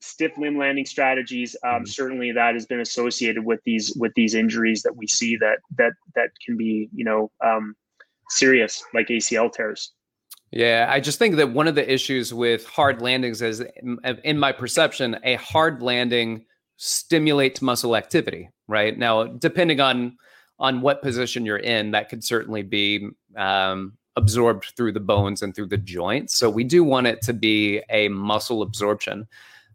stiff limb landing strategies um, mm-hmm. certainly that has been associated with these with these injuries that we see that that that can be you know um, serious like acl tears. Yeah i just think that one of the issues with hard landings is in my perception a hard landing stimulates muscle activity right? Now depending on on what position you're in that could certainly be um, absorbed through the bones and through the joints. So we do want it to be a muscle absorption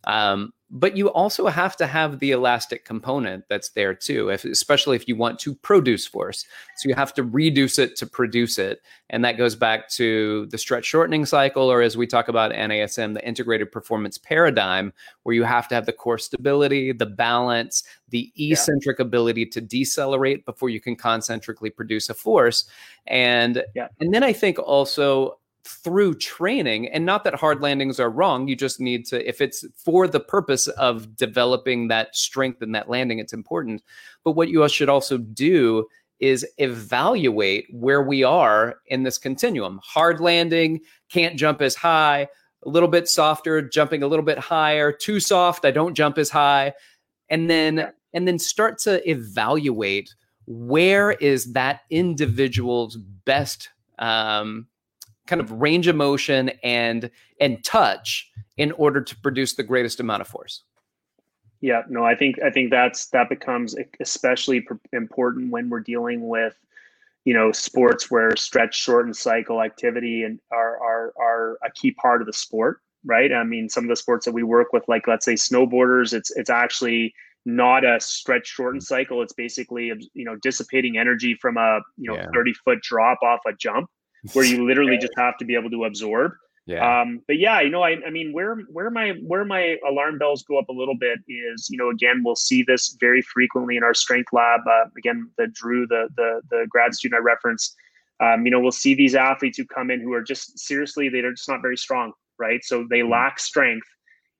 um, but you also have to have the elastic component that's there too, if, especially if you want to produce force. So you have to reduce it to produce it. And that goes back to the stretch shortening cycle, or as we talk about NASM, the integrated performance paradigm, where you have to have the core stability, the balance, the eccentric yeah. ability to decelerate before you can concentrically produce a force. And, yeah. and then I think also through training and not that hard landings are wrong you just need to if it's for the purpose of developing that strength and that landing it's important. But what you should also do is evaluate where we are in this continuum. Hard landing can't jump as high a little bit softer jumping a little bit higher too soft i don't jump as high. And then and then start to evaluate where is that individual's best um, kind of range of motion and and touch in order to produce the greatest amount of force. Yeah no i think i think that's that becomes especially important when we're dealing with you know sports where stretch shorten cycle activity and are are are a key part of the sport right? I mean some of the sports that we work with like let's say snowboarders it's it's actually not a stretch shorten cycle. It's basically you know dissipating energy from a you know yeah. 30 foot drop off a jump where you *laughs* literally just have to be able to absorb. Yeah. Um, but yeah, you know, I, I mean, where where my where my alarm bells go up a little bit is, you know, again, we'll see this very frequently in our strength lab. Uh, again, the Drew, the the the grad student I referenced, um, you know, we'll see these athletes who come in who are just seriously they're just not very strong, right? So they mm-hmm. lack strength,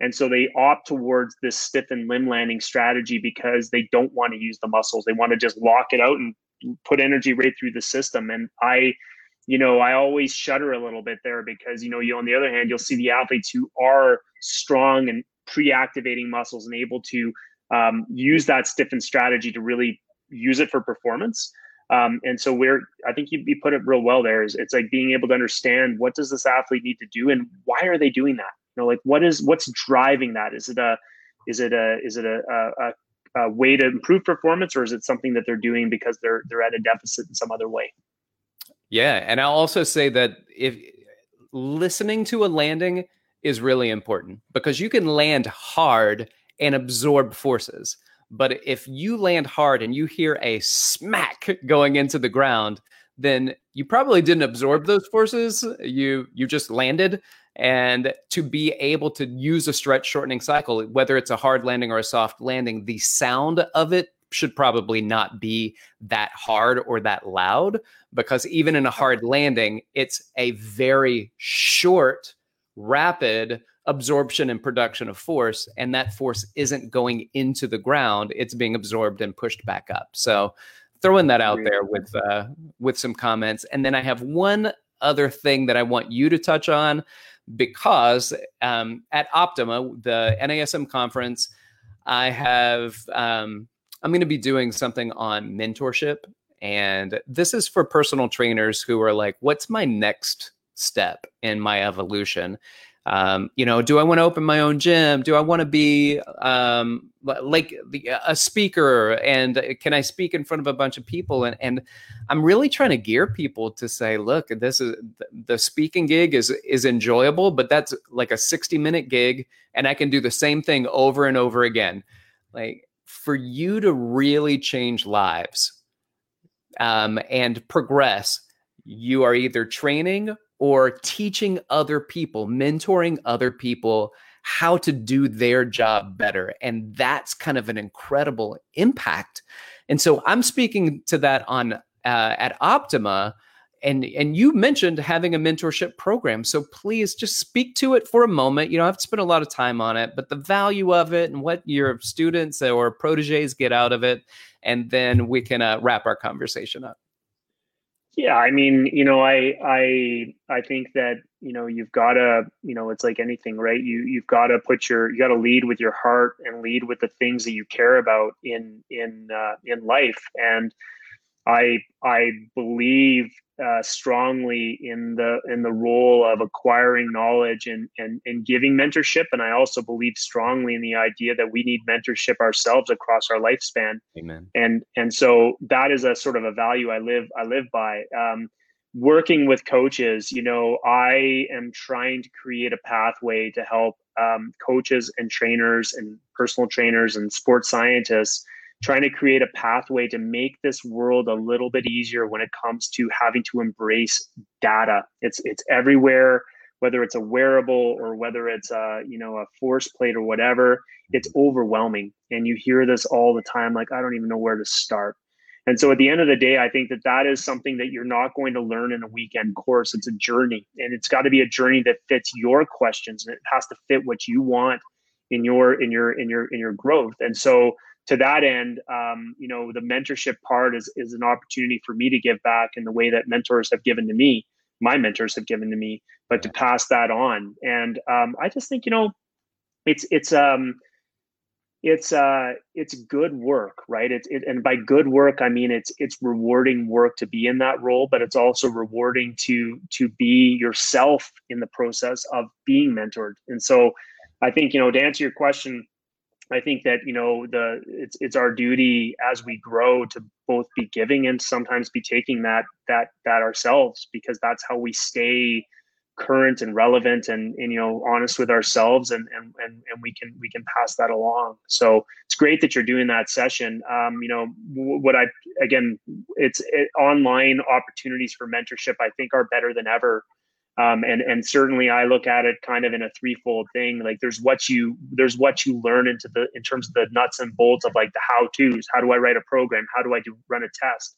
and so they opt towards this stiffened limb landing strategy because they don't want to use the muscles. They want to just lock it out and put energy right through the system. And I you know, I always shudder a little bit there because, you know, you on the other hand, you'll see the athletes who are strong and pre-activating muscles and able to um, use that stiffened strategy to really use it for performance. Um, and so we're, I think you, you put it real well there is it's like being able to understand what does this athlete need to do and why are they doing that? You know, like what is, what's driving that? Is it a, is it a, is it a, a, a way to improve performance or is it something that they're doing because they're, they're at a deficit in some other way? Yeah, and I'll also say that if listening to a landing is really important because you can land hard and absorb forces. But if you land hard and you hear a smack going into the ground, then you probably didn't absorb those forces. You you just landed. And to be able to use a stretch shortening cycle, whether it's a hard landing or a soft landing, the sound of it should probably not be that hard or that loud because even in a hard landing, it's a very short, rapid absorption and production of force. And that force isn't going into the ground, it's being absorbed and pushed back up. So throwing that out there with uh, with some comments. And then I have one other thing that I want you to touch on because um, at Optima, the NASM conference, I have um, I'm going to be doing something on mentorship. And this is for personal trainers who are like, what's my next step in my evolution? um, you know, do I want to open my own gym? Do I want to be um, like a speaker? And can I speak in front of a bunch of people? And, and I'm really trying to gear people to say, look, this is the speaking gig is is enjoyable, but that's like a 60 minute gig, and I can do the same thing over and over again. Like for you to really change lives um, and progress, you are either training or teaching other people, mentoring other people how to do their job better. And that's kind of an incredible impact. And so I'm speaking to that on uh, at Optima. And, and you mentioned having a mentorship program. So please just speak to it for a moment. You don't have to spend a lot of time on it, but the value of it and what your students or proteges get out of it. And then we can uh, wrap our conversation up. Yeah, I mean, you know, I I I think that you know you've got to you know it's like anything, right? You you've got to put your you got to lead with your heart and lead with the things that you care about in in uh, in life. And I I believe uh, strongly in the in the role of acquiring knowledge and, and and giving mentorship. And i also believe strongly in the idea that we need mentorship ourselves across our lifespan. Amen. And and so that is a sort of a value i live i live by. Um, working with coaches you know i am trying to create a pathway to help um, coaches and trainers and personal trainers and sports scientists trying to create a pathway to make this world a little bit easier when it comes to having to embrace data. It's it's everywhere, whether it's a wearable or whether it's a you know a force plate or whatever. It's overwhelming, and you hear this all the time. Like I don't even know where to start. And so at the end of the day, I think that that is something that you're not going to learn in a weekend course. It's a journey, and it's got to be a journey that fits your questions, and it has to fit what you want in your in your in your in your growth. And so to that end, um, you know, the mentorship part is is an opportunity for me to give back in the way that mentors have given to me, my mentors have given to me, but to pass that on. And um, I just think, you know, it's it's um, it's uh, it's good work, right? It's it, and by good work, I mean it's it's rewarding work to be in that role, but it's also rewarding to to be yourself in the process of being mentored. And so, I think you know to answer your question I think that you know the it's it's our duty as we grow to both be giving and sometimes be taking that that that ourselves because that's how we stay current and relevant and, and you know honest with ourselves and, and and and we can we can pass that along. So it's great that you're doing that session. Um, you know what i again it's it, online opportunities for mentorship i think are better than ever um, and and certainly I look at it kind of in a threefold thing. Like there's what you there's what you learn into the in terms of the nuts and bolts of like the how tos. How do I write a program? How do I do run a test?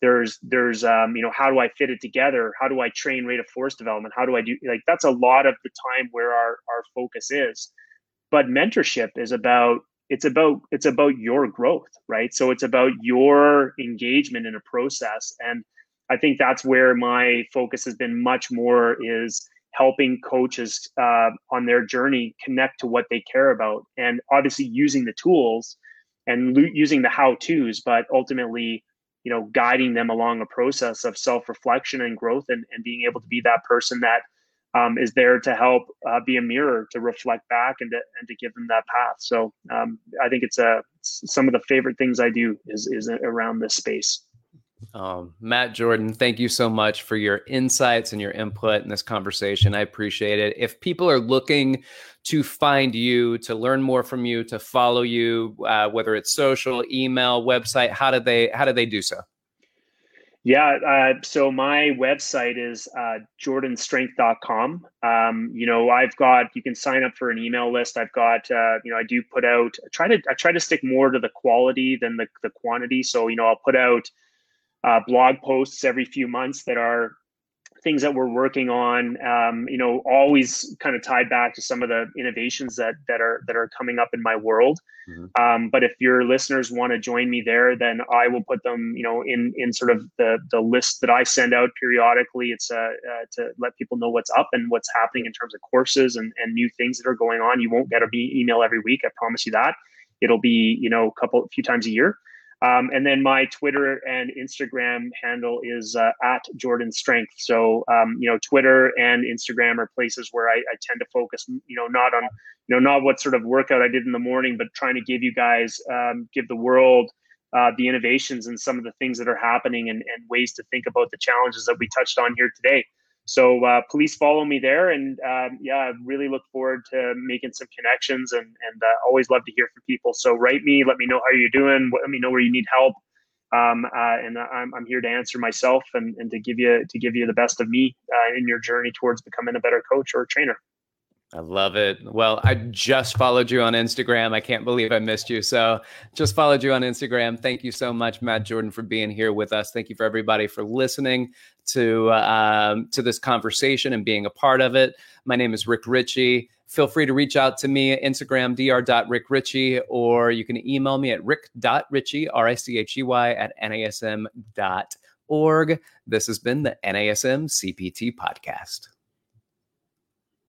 There's there's um, you know how do I fit it together? How do I train rate of force development? How do I do like that's a lot of the time where our our focus is. But mentorship is about it's about it's about your growth, right? So it's about your engagement in a process and I think that's where my focus has been much more is helping coaches uh, on their journey connect to what they care about and obviously using the tools and lo- using the how to's but ultimately you know guiding them along a process of self-reflection and growth and, and being able to be that person that um, is there to help uh, be a mirror to reflect back and to, and to give them that path. So um, i think it's a some of the favorite things i do is is around this space um, Matt Jordan, thank you so much for your insights and your input in this conversation. I appreciate it. If people are looking to find you, to learn more from you, to follow you, uh, whether it's social, email, website, how do they how do they do so? Yeah, uh, so my website is uh, jordanstrength.com. Um, you know, I've got you can sign up for an email list. I've got uh, you know I do put out I try to I try to stick more to the quality than the the quantity. So you know I'll put out uh, blog posts every few months that are things that we're working on um, you know always kind of tied back to some of the innovations that that are that are coming up in my world. Mm-hmm. um, but if your listeners want to join me there then i will put them you know in in sort of the the list that i send out periodically. It's uh, uh, to let people know what's up and what's happening in terms of courses and, and new things that are going on. You won't get a email every week i promise you that. It'll be you know a couple a few times a year Um, and then my Twitter and Instagram handle is uh, at Jordan Strength. So um, you know, Twitter and Instagram are places where I, I, tend to focus. You know, not on you know not what sort of workout I did in the morning, but trying to give you guys, um, give the world uh, the innovations and some of the things that are happening and, and ways to think about the challenges that we touched on here today. So uh, please follow me there, and um, yeah, I really look forward to making some connections, and and uh, always love to hear from people. So write me, let me know how you're doing, let me know where you need help, um, uh, and I'm, I'm here to answer myself and, and to give you to give you the best of me uh, in your journey towards becoming a better coach or trainer. I love it. Well, I just followed you on Instagram. I can't believe I missed you. So, just followed you on Instagram. Thank you so much, Matt Jordan, for being here with us. Thank you for everybody for listening to um, to this conversation and being a part of it. My name is Rick Richey. Feel free to reach out to me at Instagram, dr.rickrichey, or you can email me at rick.richey, R-I-C-H-E-Y, at nasm.org. This has been the NASM CPT podcast.